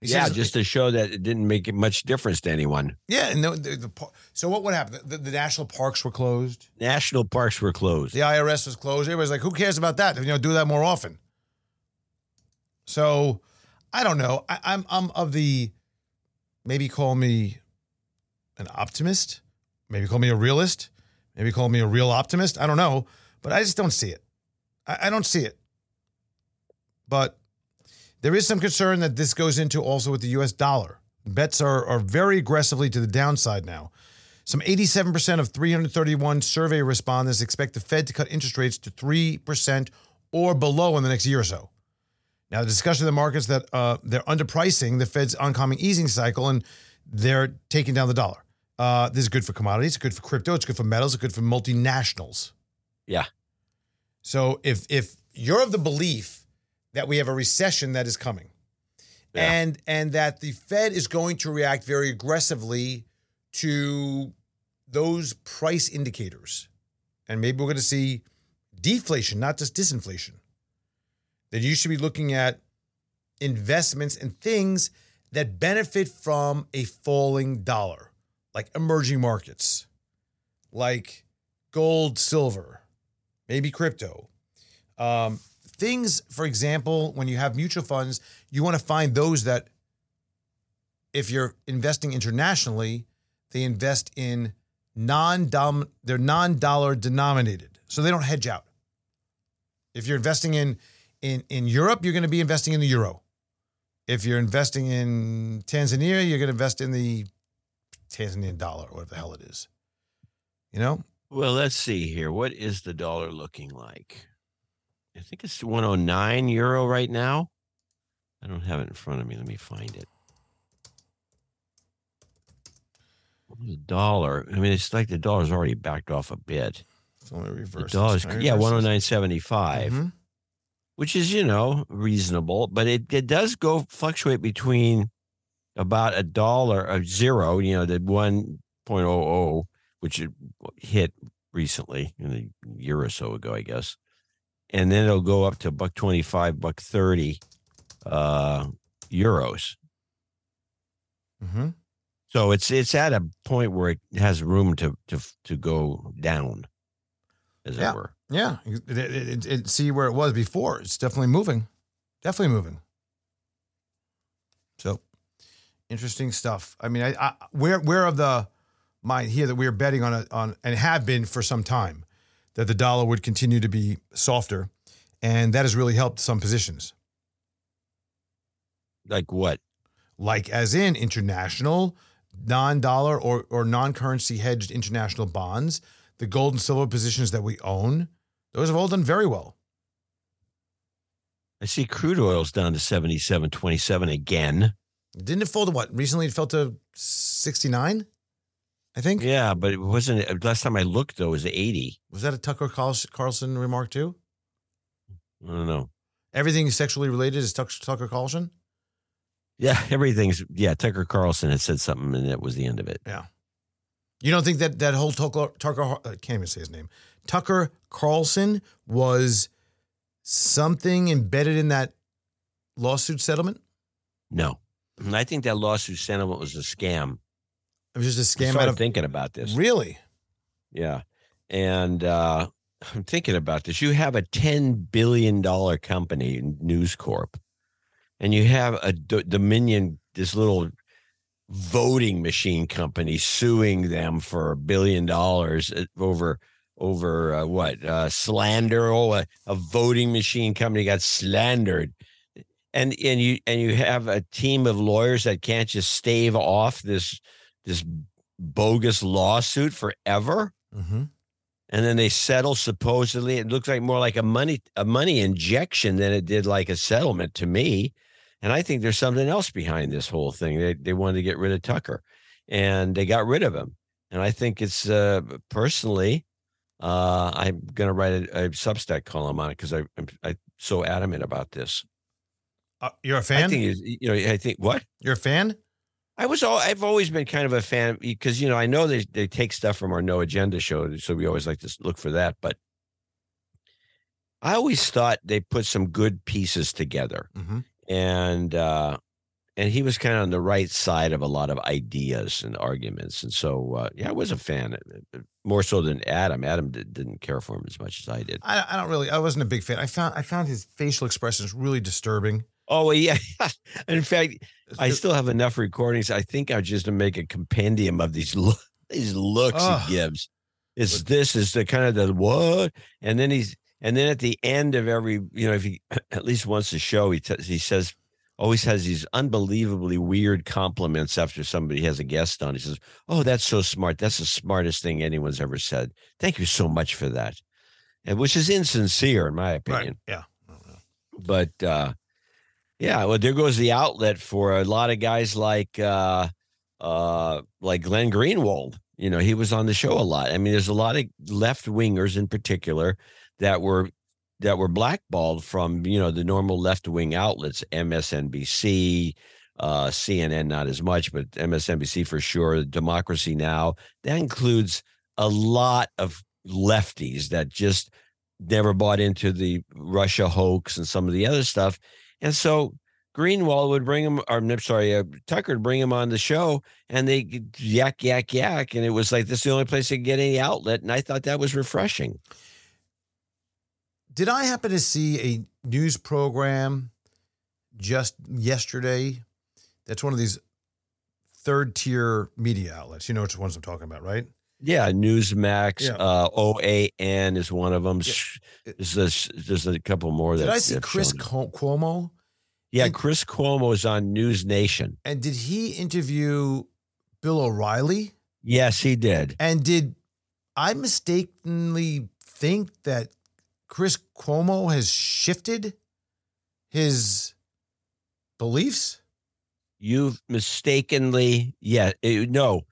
He yeah, says- just to show that it didn't make much difference to anyone. Yeah, and the, the, the so what would happen? The, the national parks were closed. National parks were closed. The IRS was closed. Everybody's like, "Who cares about that? You know, do that more often." So, I don't know. I, I'm I'm of the maybe call me an optimist, maybe call me a realist, maybe call me a real optimist. I don't know, but I just don't see it. I, I don't see it. But there is some concern that this goes into also with the U.S. dollar. Bets are are very aggressively to the downside now. Some 87% of 331 survey respondents expect the Fed to cut interest rates to 3% or below in the next year or so. Now, the discussion of the markets that uh, they're underpricing the Fed's oncoming easing cycle and they're taking down the dollar. Uh, this is good for commodities, it's good for crypto, it's good for metals, it's good for multinationals. Yeah. So if if you're of the belief that we have a recession that is coming, Yeah. and and that the Fed is going to react very aggressively to those price indicators, and maybe we're going to see deflation, not just disinflation. That you should be looking at investments and things that benefit from a falling dollar, like emerging markets, like gold, silver, maybe crypto. Um, things, for example, when you have mutual funds, you want to find those that, if you're investing internationally, they invest in non-dom, they're non-dollar denominated, so they don't hedge out. If you're investing in in in Europe, you're going to be investing in the euro. If you're investing in Tanzania, you're going to invest in the Tanzanian dollar, or whatever the hell it is. You know, Well, let's see here. What is the dollar looking like? I think it's 109 euro right now. I don't have it in front of me. Let me find it. The dollar. I mean, it's like the dollar's already backed off a bit. It's only The reverse. dollars, yeah, reverse one this? hundred nine seventy five, Mhm. which is you know reasonable, but it it does go fluctuate between about a dollar of zero, you know, the one point oh oh, which it hit recently in a year or so ago, I guess, and then it'll go up to buck twenty five, buck thirty uh, euros. Mhm. So it's it's at a point where it has room to to to go down, as Yeah. it were. Yeah, it, it, it, see where it was before. It's definitely moving, definitely moving. So, interesting stuff. I mean, I, I we're we're of the mind here that we're betting on a, on and have been for some time that the dollar would continue to be softer, and that has really helped some positions, Like what? like as in international non-dollar or or non-currency hedged international bonds, the gold and silver positions that we own. Those have all done very well. I see crude oil's down to seventy seven twenty seven again. Didn't it fall to what? Recently it fell to 69, I think. Yeah, but it wasn't. uh, Last time I looked, though, it was eighty. Was that a Tucker Carlson remark too? I don't know. Everything sexually related is Tucker Carlson? Yeah, everything's. Yeah, Tucker Carlson had said something, and that was the end of it. Yeah. You don't think that that whole Tucker, Tucker I can't even say his name. Tucker Carlson was something embedded in that lawsuit settlement? No, I think that lawsuit settlement was a scam. It was just a I scam started out of thinking about this. Really? Yeah. And uh, I'm thinking about this. You have a $10 billion company, News Corp, and you have a D- Dominion, this little voting machine company suing them for a billion dollars uh, over over uh, what uh, slander oh a, a voting machine company got slandered and and you and you have a team of lawyers that can't just stave off this this bogus lawsuit forever. Mm-hmm. and then they settle supposedly. It looks like more like a money a money injection than it did like a settlement to me. And i think there's something else behind this whole thing. They, they wanted to get rid of tucker and they got rid of him. And i think it's uh personally uh i'm gonna write a, a substack column on it because I'm, i'm so adamant about this. Uh, you're a fan? I think you know i think what? You're a fan? I was all I've always been kind of a fan because you know I know they they take stuff from our no agenda show, so we always like to look for that. But I always thought they put some good pieces together, Mm-hmm. and uh, and he was kind of on the right side of a lot of ideas and arguments, and so uh, yeah, I was a fan uh, more so than Adam. Adam did, didn't care for him as much as I did. I, I don't really. I wasn't a big fan. I found I found his facial expressions really disturbing. Oh yeah. in fact, I still have enough recordings. I think I just to make a compendium of these lo- these looks Ugh. he gives. It's this is the kind of the what, and then he's and then at the end of every you know if he at least once a show he t- he says always has these unbelievably weird compliments after somebody has a guest on. He says, "Oh, that's so smart. That's the smartest thing anyone's ever said. Thank you so much for that," and which is insincere in my opinion Right. Yeah. but uh yeah well there goes the outlet for a lot of guys like uh uh like glenn greenwald. You know he was on the show a lot. I mean there's a lot of left wingers in particular that were that were blackballed from you know the normal left wing outlets msnbc uh cnn not as much but msnbc for sure democracy now. That includes a lot of lefties that just never bought into the Russia hoax and some of the other stuff. And so Greenwald would bring him, or I'm sorry, uh, Tucker would bring him on the show and they yak, yak, yak. And it was like, this is the only place they get any outlet. And I thought that was refreshing. Did I happen to see a news program just yesterday? That's one of these third tier media outlets. You know which ones I'm talking about, right? Yeah. Newsmax, Yeah. uh, OAN is one of them. Yeah. There's, a, there's a couple more that Did I see Chris Cuomo? Yeah. Did- Chris Cuomo is on News Nation. And did he interview Bill O'Reilly? Yes, he did. And did I mistakenly think that Chris Cuomo has shifted his beliefs? You've mistakenly, yeah, eh, no,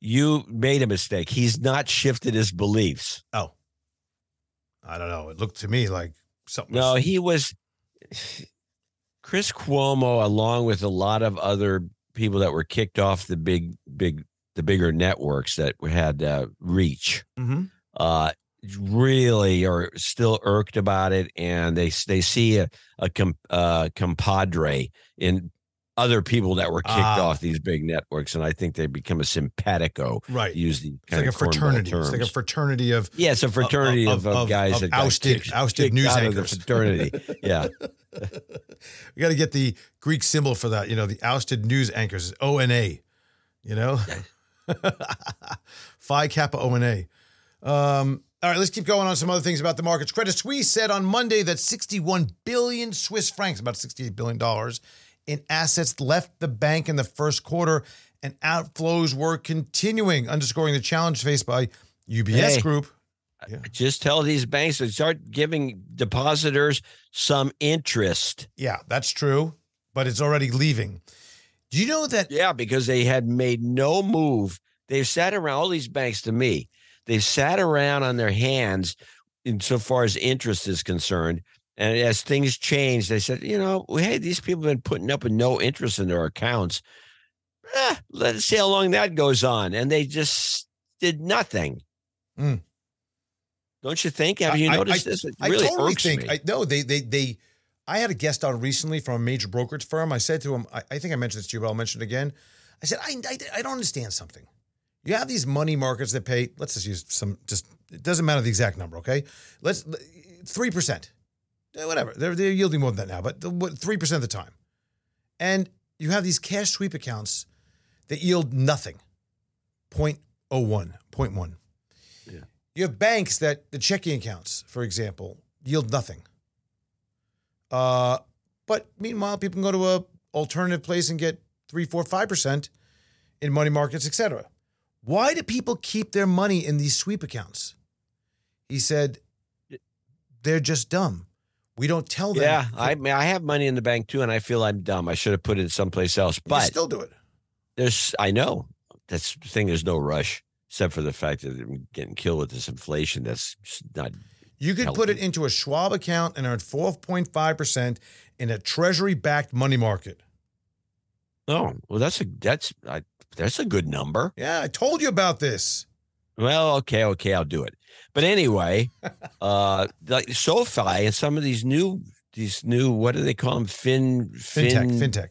you made a mistake. He's not shifted his beliefs. Oh. I don't know. It looked to me like something. No, was- he was Chris Cuomo, along with a lot of other people that were kicked off the big, big, the bigger networks that had uh, reach. Mhm. Uh, really are still irked about it, and they they see a a com, uh, compadre in other people that were kicked Ah. off these big networks, and I think they become a simpatico. right. Use the It's kind like a of cornball fraternity. It's like a fraternity of Yeah, it's a fraternity of, of- of, of- guys of that got ousted- kicked- ousted kicked news out of the anchors. fraternity. Yeah, we got to get the Greek symbol for that. You know, the ousted news anchors, O N A. You know, Phi Kappa O N A. Um, all right, let's keep going on some other things about the markets. Credit Suisse said on Monday that 61 billion Swiss francs, about 68 billion dollars, in assets left the bank in the first quarter, and outflows were continuing, underscoring the challenge faced by UBS Hey. Group. just tell these banks to start giving depositors some interest. Yeah, that's true, but it's already leaving. Do you know that? Yeah, because they had made no move. They've sat around all these banks to me. They've sat around on their hands insofar as interest is concerned. And as things changed, they said, you know, hey, these people have been putting up with no interest in their accounts. Eh, let's see how long that goes on. And they just did nothing. Mm. Don't you think? Have you I- I- noticed this? It I really totally irks think me. I no, they they they. I had a guest on recently from a major brokerage firm. I said to him, I, I think I mentioned this to you, but I'll mention it again. I said, I, I I don't understand something. You have these money markets that pay. Let's just use some. Just it doesn't matter the exact number. Okay, let's three percent, whatever. They're they're yielding more than that now, but three percent of the time. And you have these cash sweep accounts that yield nothing. 0.01, 0.1. Yeah. You have banks that the checking accounts, for example, yield nothing. Uh, but meanwhile, people can go to a alternative place and get three, four, five percent in money markets, etc. Why do people keep their money in these sweep accounts? He said, they're just dumb. We don't tell them. yeah, I mean, I have money in the bank too, and I feel I'm dumb. I should have put it someplace else. You But still do it. there's, I know that's the thing. There's no rush, except for the fact that I'm getting killed with this inflation. That's not. You could put it into a Schwab account and earn 4.5% in a treasury backed money market. Oh, well, that's a that's I, that's a good number. Yeah, I told you about this. Well, okay, okay, I'll do it. But anyway, uh, like SoFi and some of these new these new what do they call them? Fin Fintech, fin fintech.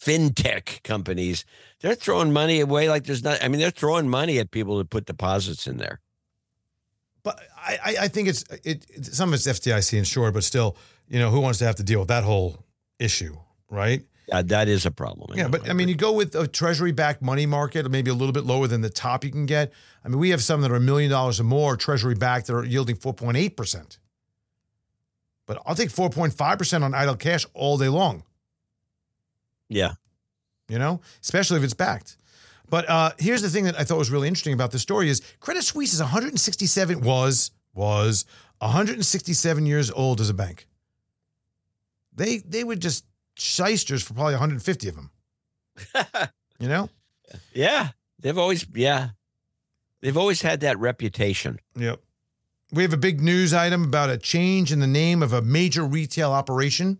fintech companies. They're throwing money away like there's not. I mean, they're throwing money at people to put deposits in there. But I, I- I think it's it, it. Some of it's FDIC insured, but still, you know, who wants to have to deal with that whole issue, right? Yeah, that is a problem. Yeah, but I mean, you go with a treasury-backed money market, maybe a little bit lower than the top you can get. I mean, we have some that are a million dollars or more treasury-backed that are yielding four point eight percent. But I'll take four point five percent on idle cash all day long. yeah, you know, especially if it's backed. But uh, here's the thing that I thought was really interesting about this story is Credit Suisse is 167 was was 167 years old as a bank. They they were just shysters for probably 150 of them. You know? yeah. They've always, yeah, they've always had that reputation. Yep. We have a big news item about a change in the name of a major retail operation.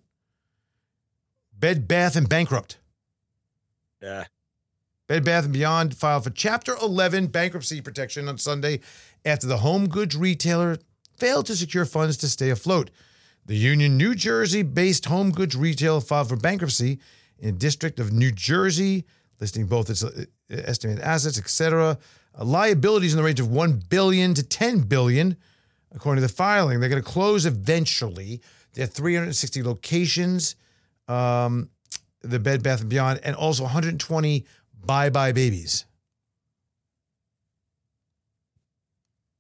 Bed Bath and Bankrupt. Yeah. Bed Bath & Beyond filed for Chapter 11 bankruptcy protection on Sunday after the home goods retailer failed to secure funds to stay afloat. The Union, New Jersey-based home goods retail filed for bankruptcy in the District of New Jersey, listing both its uh, estimated assets, etc., uh, liabilities in the range of 1 billion to 10 billion, according to the filing. They're going to close eventually. They have 360 locations, um, the Bed Bath & Beyond, and also 120 Bye Bye Babies.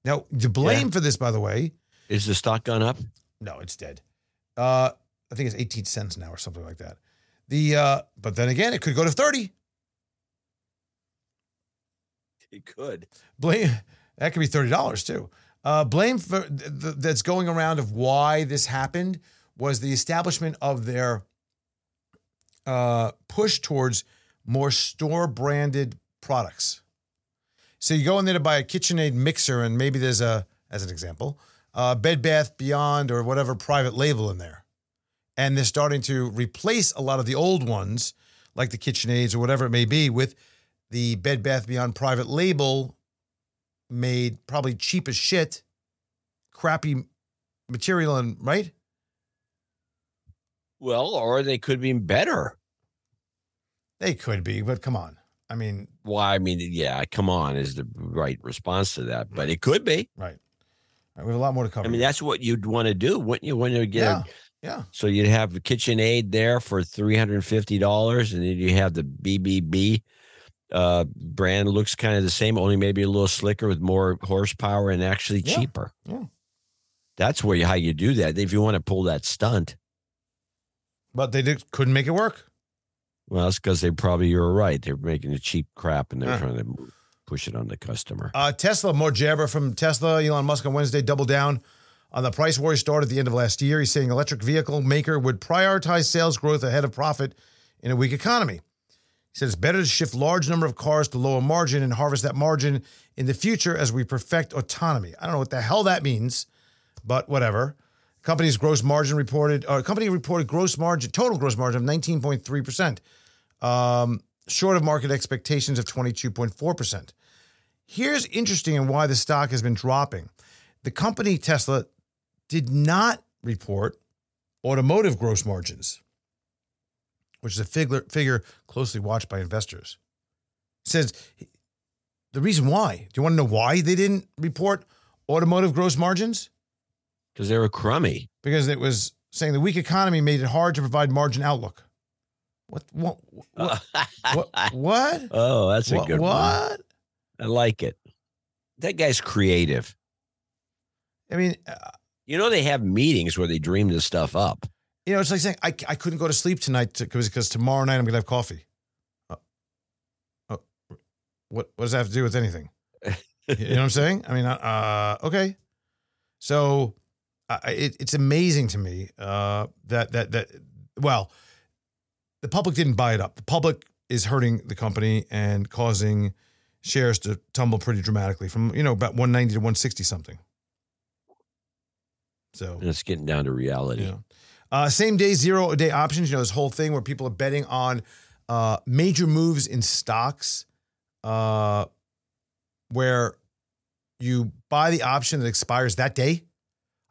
Now, the blame Yeah. for this, by the way, Is the stock gone up? No, it's dead. Uh, I think it's 18 cents now or something like that. The uh, but then again, it could go to 30. It could. Blame that could be $30 too. Uh, blame for th- that's going around of why this happened was the establishment of their uh, push towards more store branded products. So you go in there to buy a KitchenAid mixer, and maybe there's a, as an example, uh, Bed Bath Beyond or whatever private label in there, and they're starting to replace a lot of the old ones, like the KitchenAids or whatever it may be, with the Bed Bath Beyond private label, made probably cheap as shit, crappy material, and right. Well, or they could be better. They could be, but come on. I mean, Well, I mean, yeah, come on, is the right response to that, but it could be. right. Right, we have a lot more to cover. I mean, that's what you'd want to do, wouldn't you? When you get yeah, a, yeah. so you'd have a KitchenAid there for three hundred and fifty dollars, and then you have the BBB uh, brand looks kind of the same, only maybe a little slicker with more horsepower and actually Yeah, cheaper. yeah. That's where you, how you do that. If you want to pull that stunt, But they did, couldn't make it work. well, it's because they probably you're right. They're making a cheap crap and they're Yeah. trying to push it on the customer. Uh, Tesla, more jabber from Tesla. Elon Musk on Wednesday doubled down on the price war he started at the end of last year. He's saying electric vehicle maker would prioritize sales growth ahead of profit in a weak economy. He said it's better to shift large number of cars to lower margin and harvest that margin in the future as we perfect autonomy. I don't know what the hell that means, but whatever. Company's gross margin reported, uh, company reported gross margin, total gross margin of 19.3%, um, short of market expectations of 22.4%. Here's interesting and why the stock has been dropping. The company Tesla did not report automotive gross margins, which is a figure, figure closely watched by investors. It says the reason why. Do you want to know why they didn't report automotive gross margins? Because they were crummy. Because it was saying the weak economy made it hard to provide margin outlook. What? What? What? what? what? oh, that's a What- good one. what? I like it. That guy's creative. I mean, uh, You know, they have meetings where they dream this stuff up. you know, it's like saying I, I couldn't go to sleep tonight because because tomorrow night I'm gonna have coffee. Oh, oh, what what does that have to do with anything? you know what I'm saying? I mean, uh, okay. So uh, it, it's amazing to me uh, that that that well, the public didn't buy it up. The public is hurting the company and causing shares to tumble pretty dramatically from you know about 190 to 160 something. So it's getting down to reality. yeah. Uh, same day, zero day options. You know, this whole thing where people are betting on uh, major moves in stocks uh, where you buy the option that expires that day.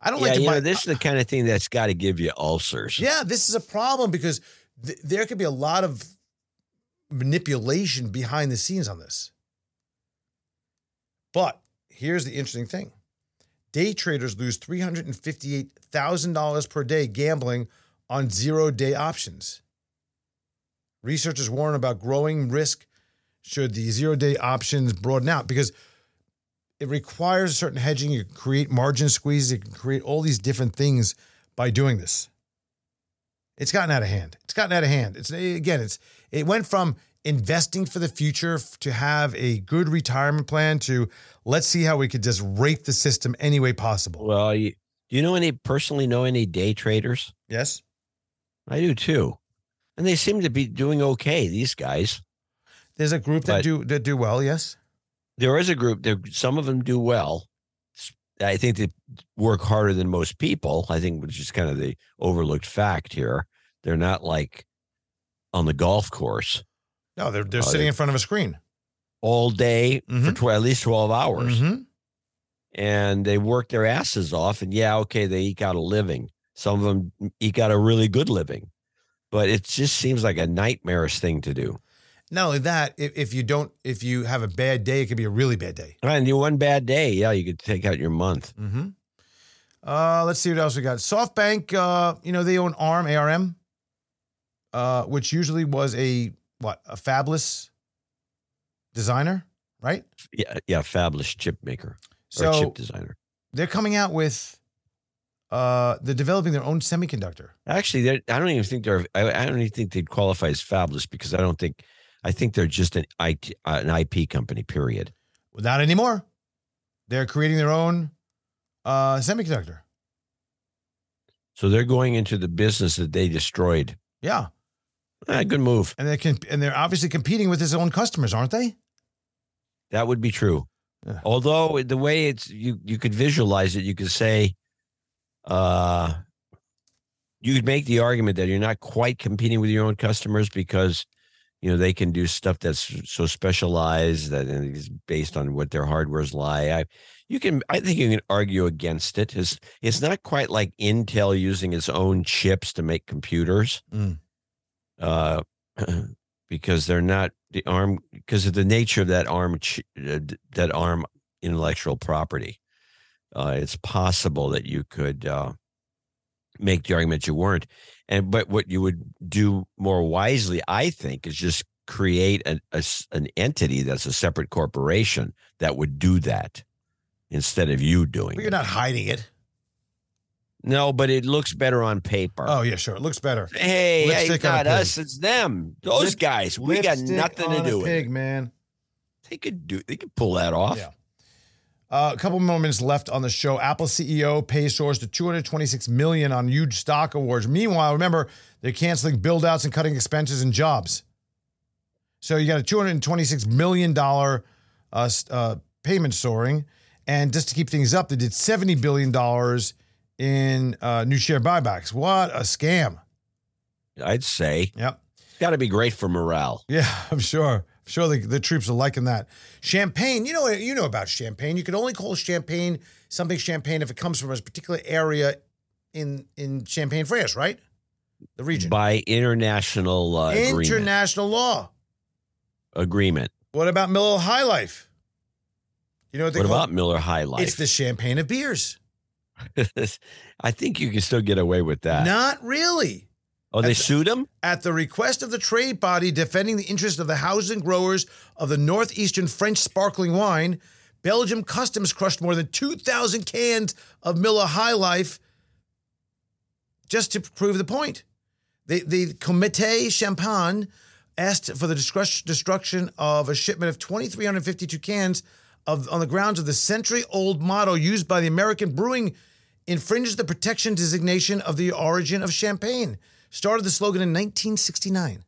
I don't Yeah, like to you buy. know, this is the kind of thing that's got to give you ulcers. yeah, this is a problem because th- there could be a lot of manipulation behind the scenes on this. But here's the interesting thing day traders lose $358,000 per day gambling on zero day options. Researchers warn about growing risk should the zero day options broaden out because it requires a certain hedging. You create margin squeezes, you can create all these different things by doing this. It's gotten out of hand. It's gotten out of hand. It's again, it's it went from investing for the future to have a good retirement plan to let's see how we could just rape the system any way possible. Well, you, do you know any personally know any day traders? yes. I do too. And they seem to be doing okay, these guys. There's a group that But- do that do well, yes. There is a group, there some of them do well. I think they work harder than most people. I think which is kind of the overlooked fact here. They're not like on the golf course No, they're they're Oh, sitting in front of a screen. all day for Mhm. tw- at least 12 hours. Mhm. and they work their asses off and yeah okay they eke out a living some of them eke out a really good living but it just seems like a nightmarish thing to do Not only that, if, if you don't, if you have a bad day, it could be a really bad day. and you one bad day yeah you could take out your month Mm-hmm. Uh, let's see what else we got. SoftBank, uh, you know, they own ARM, ARM, uh, which usually was a what a fabless designer, right? yeah yeah fabless chip maker or So chip designer they're coming out with uh, they're developing their own semiconductor. actually i don't even think they're I, I don't even think they'd qualify as fabless because i don't think i think they're just an IT, uh, an ip company period Not anymore. They're creating their own uh, semiconductor. so they're going into the business that they destroyed Yeah, Ah, good move and they can, and they're obviously competing with his own customers, aren't they? that would be true Yeah. Although the way it's you you could visualize it, you could say, uh, you could make the argument that you're not quite competing with your own customers because you know they can do stuff that's so specialized that is based on what their hardware's lie. I you can I think you can argue against it. It's it's not quite like Intel using its own chips to make computers. Mm. Uh because they're not the arm because of the nature of that arm uh, that arm intellectual property. Uh, it's possible that you could uh, make the argument you weren't, and but what you would do more wisely, I think, is just create an a an entity that's a separate corporation that would do that instead of you doing But it. you're not hiding it. No, but it looks better on paper. Oh yeah, sure. It looks better. Hey, hey, Lipstick a not us, it's them. Those Lip- guys. We got nothing to do with pig, it. man. They could do they could pull that off. Yeah. Uh, a couple more minutes left on the show. Apple CEO pays soars to 226 million on huge stock awards. Meanwhile, remember they're canceling build outs and cutting expenses and jobs. So you got a 226 million dollar uh, uh, payment soaring, and just to keep things up, they did 70 billion dollars in uh, new share buybacks. What a scam! I'd say. Yep. It's got to be great for morale. Yeah, I'm sure. Sure the, the troops are liking that. Champagne, you know, you know about champagne. You can only call champagne something champagne if it comes from a particular area in in Champagne, France, right? The region. By international uh, agreement. International law. agreement. What about Miller High Life? You know what they What about Miller High Life? It's the champagne of beers. I think you can still get away with that. Not really. Oh, they that's- sued him? At the request of the trade body defending the interests of the housing growers of the northeastern French sparkling wine, Belgium Customs crushed more than 2,000 cans of Miller High Life just to prove the point. The, the Comité Champagne asked for the destruction of a shipment of 2,352 cans of, on the grounds of the century-old motto used by the American brewing infringes the protection designation of the origin of champagne. Started the slogan in 1969.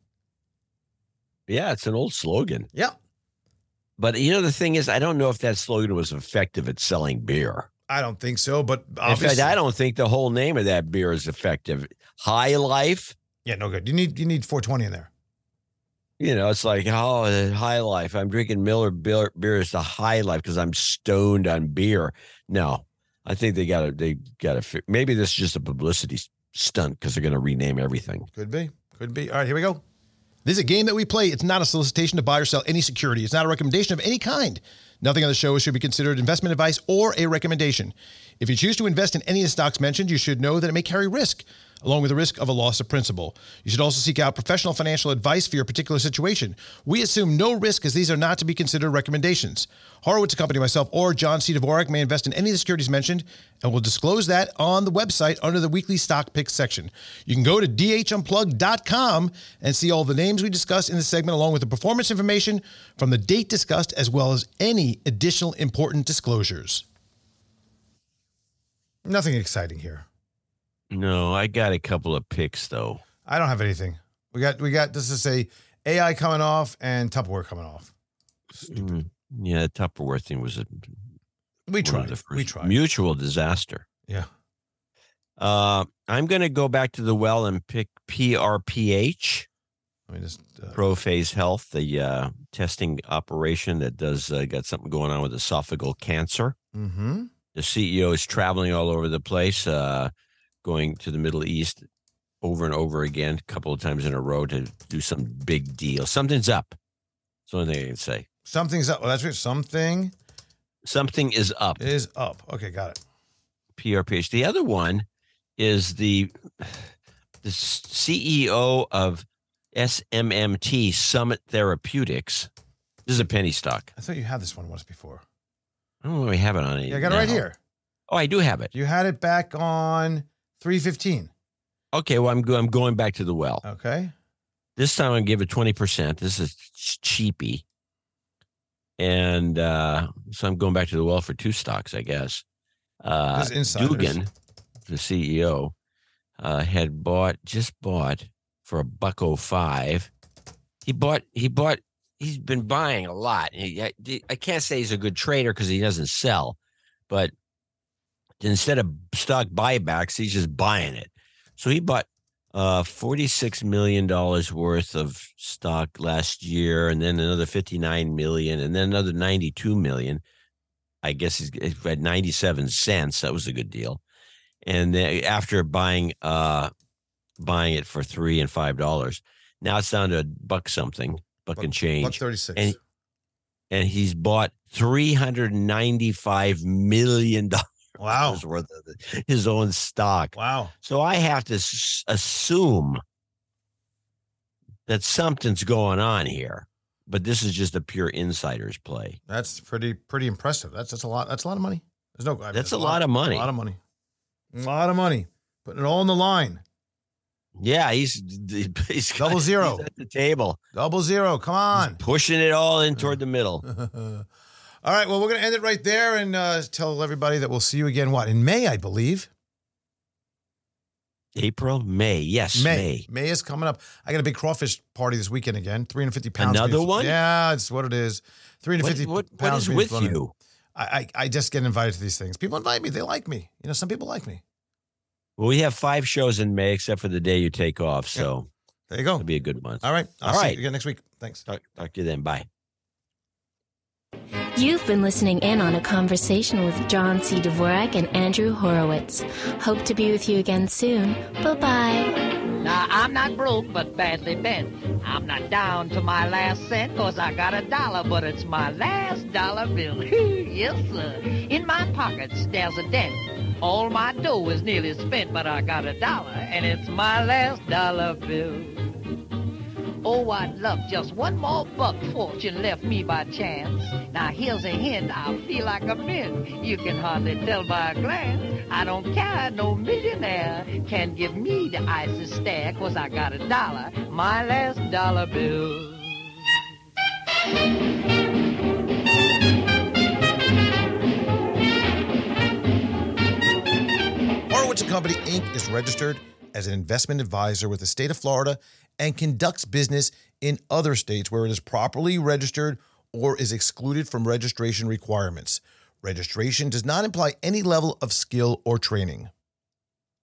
Yeah, it's an old slogan. Yep. But you know, the thing is, I don't know if that slogan was effective at selling beer. I don't think so, but In fact, I don't think the whole name of that beer is effective. High Life, yeah, no good. You need you need 420 in there. you know, it's like, oh, High Life. I'm drinking Miller beer, beer is the High Life because I'm stoned on beer. No, I think they got to, they got to, maybe this is just a publicity stunt because they're going to rename everything. Could be, could be. All right, here we go. This is a game that we play. It's not a solicitation to buy or sell any security. It's not a recommendation of any kind. Nothing on the show should be considered investment advice or a recommendation. If you choose to invest in any of the stocks mentioned, you should know that it may carry risk, along with the risk of a loss of principal. You should also seek out professional financial advice for your particular situation. We assume no risk as these are not to be considered recommendations. Horowitz Company, myself, or John C. Dvorak may invest in any of the securities mentioned, and we'll disclose that on the website under the weekly stock picks section. You can go to dhunplug.com and see all the names we discussed in this segment, along with the performance information from the date discussed, as well as any additional important disclosures. Nothing exciting here. No, I got a couple of picks though. I don't have anything. We got we got this is a AI coming off and Tupperware coming off. Mm, Yeah, the Tupperware thing was a We tried. the first We tried. mutual disaster. yeah. Uh, I'm going to go back to the well and pick PRPH, Let me just uh, Prophase Health, the uh, testing operation that does uh, got something going on with esophageal cancer. mm-hmm. The CEO is traveling all over the place, uh, going to the Middle East over and over again, a couple of times in a row to do some big deal. Something's up. That's the only thing I can say. Something's up. Well, that's right. Something Something is up. is up. Okay, got it. PRPH. The other one is the the CEO of SMMT Summit Therapeutics. This is a penny stock. I thought you had this one once before. I don't know if I have it on it. Yeah, I got it right here. Oh, I do have it. You had it back on 315. Okay, well I'm go- I'm going back to the well. Okay. This time I'm give it twenty percent. This is ch- cheapy, and uh, so I'm going back to the well for two stocks, I guess. Uh. Duggan, the CEO, uh, had bought just bought for a buck oh five. He bought he bought he's been buying a lot. He, I, I can't say he's a good trader because he doesn't sell, but instead of stock buybacks, he's just buying it. So he bought uh, $46 million worth of stock last year, and then another 59 million, and then another 92 million. I guess he's at 97 cents. That was a good deal. And then after buying uh buying it for three and five dollars, now it's down to a buck something, buck, buck and change. Buck 36. And, and he's bought 395 million dollars Wow. worth of his own stock. Wow. So I have to s- assume that something's going on here, but this is just a pure insider's play. That's pretty pretty impressive. That's that's a lot. That's a lot of money. There's no. I mean, That's a lot of money. A lot of money. A lot of money. Putting it all on the line. Yeah, he's he's got- Double zero. he's at the table, Double zero. Come He's on. pushing it all in toward the middle. all right. Well, we're gonna end it right there and uh, tell everybody that we'll see you again. What in May, I believe. April, May, yes, May. May. May is coming up. I got a big crawfish party this weekend again. 350 pounds. Another one? Yeah, it's what it is. What, 350 what, what pounds. is being with you? I, I I just get invited to these things. People invite me. They like me. You know, some people like me. Well, we have five shows in May, except for the day you take off, so There you go. it'll be a good month. All right. I'll All see right. you again next week. Thanks. Talk, talk to you then. Bye. You've been listening in on a conversation with John C. Dvorak and Andrew Horowitz. Hope to be with you again soon. Bye bye. Now, I'm not broke, but badly bent. I'm not down to my last cent, cause I got a dollar, but it's my last dollar bill. yes, sir. In my pockets, there's a dent. All my dough is nearly spent, but I got a dollar, and it's my last dollar bill. Oh, I'd love just one more buck fortune left me by chance. Now here's a hint, I feel like a mint. You can hardly tell by a glance. I don't care, no millionaire can give me the icy stare, cause I got a dollar, my last dollar bill. Horowitz Company Inc. is registered as an investment advisor with the state of Florida and conducts business in other states where it is properly registered or is excluded from registration requirements. Registration does not imply any level of skill or training.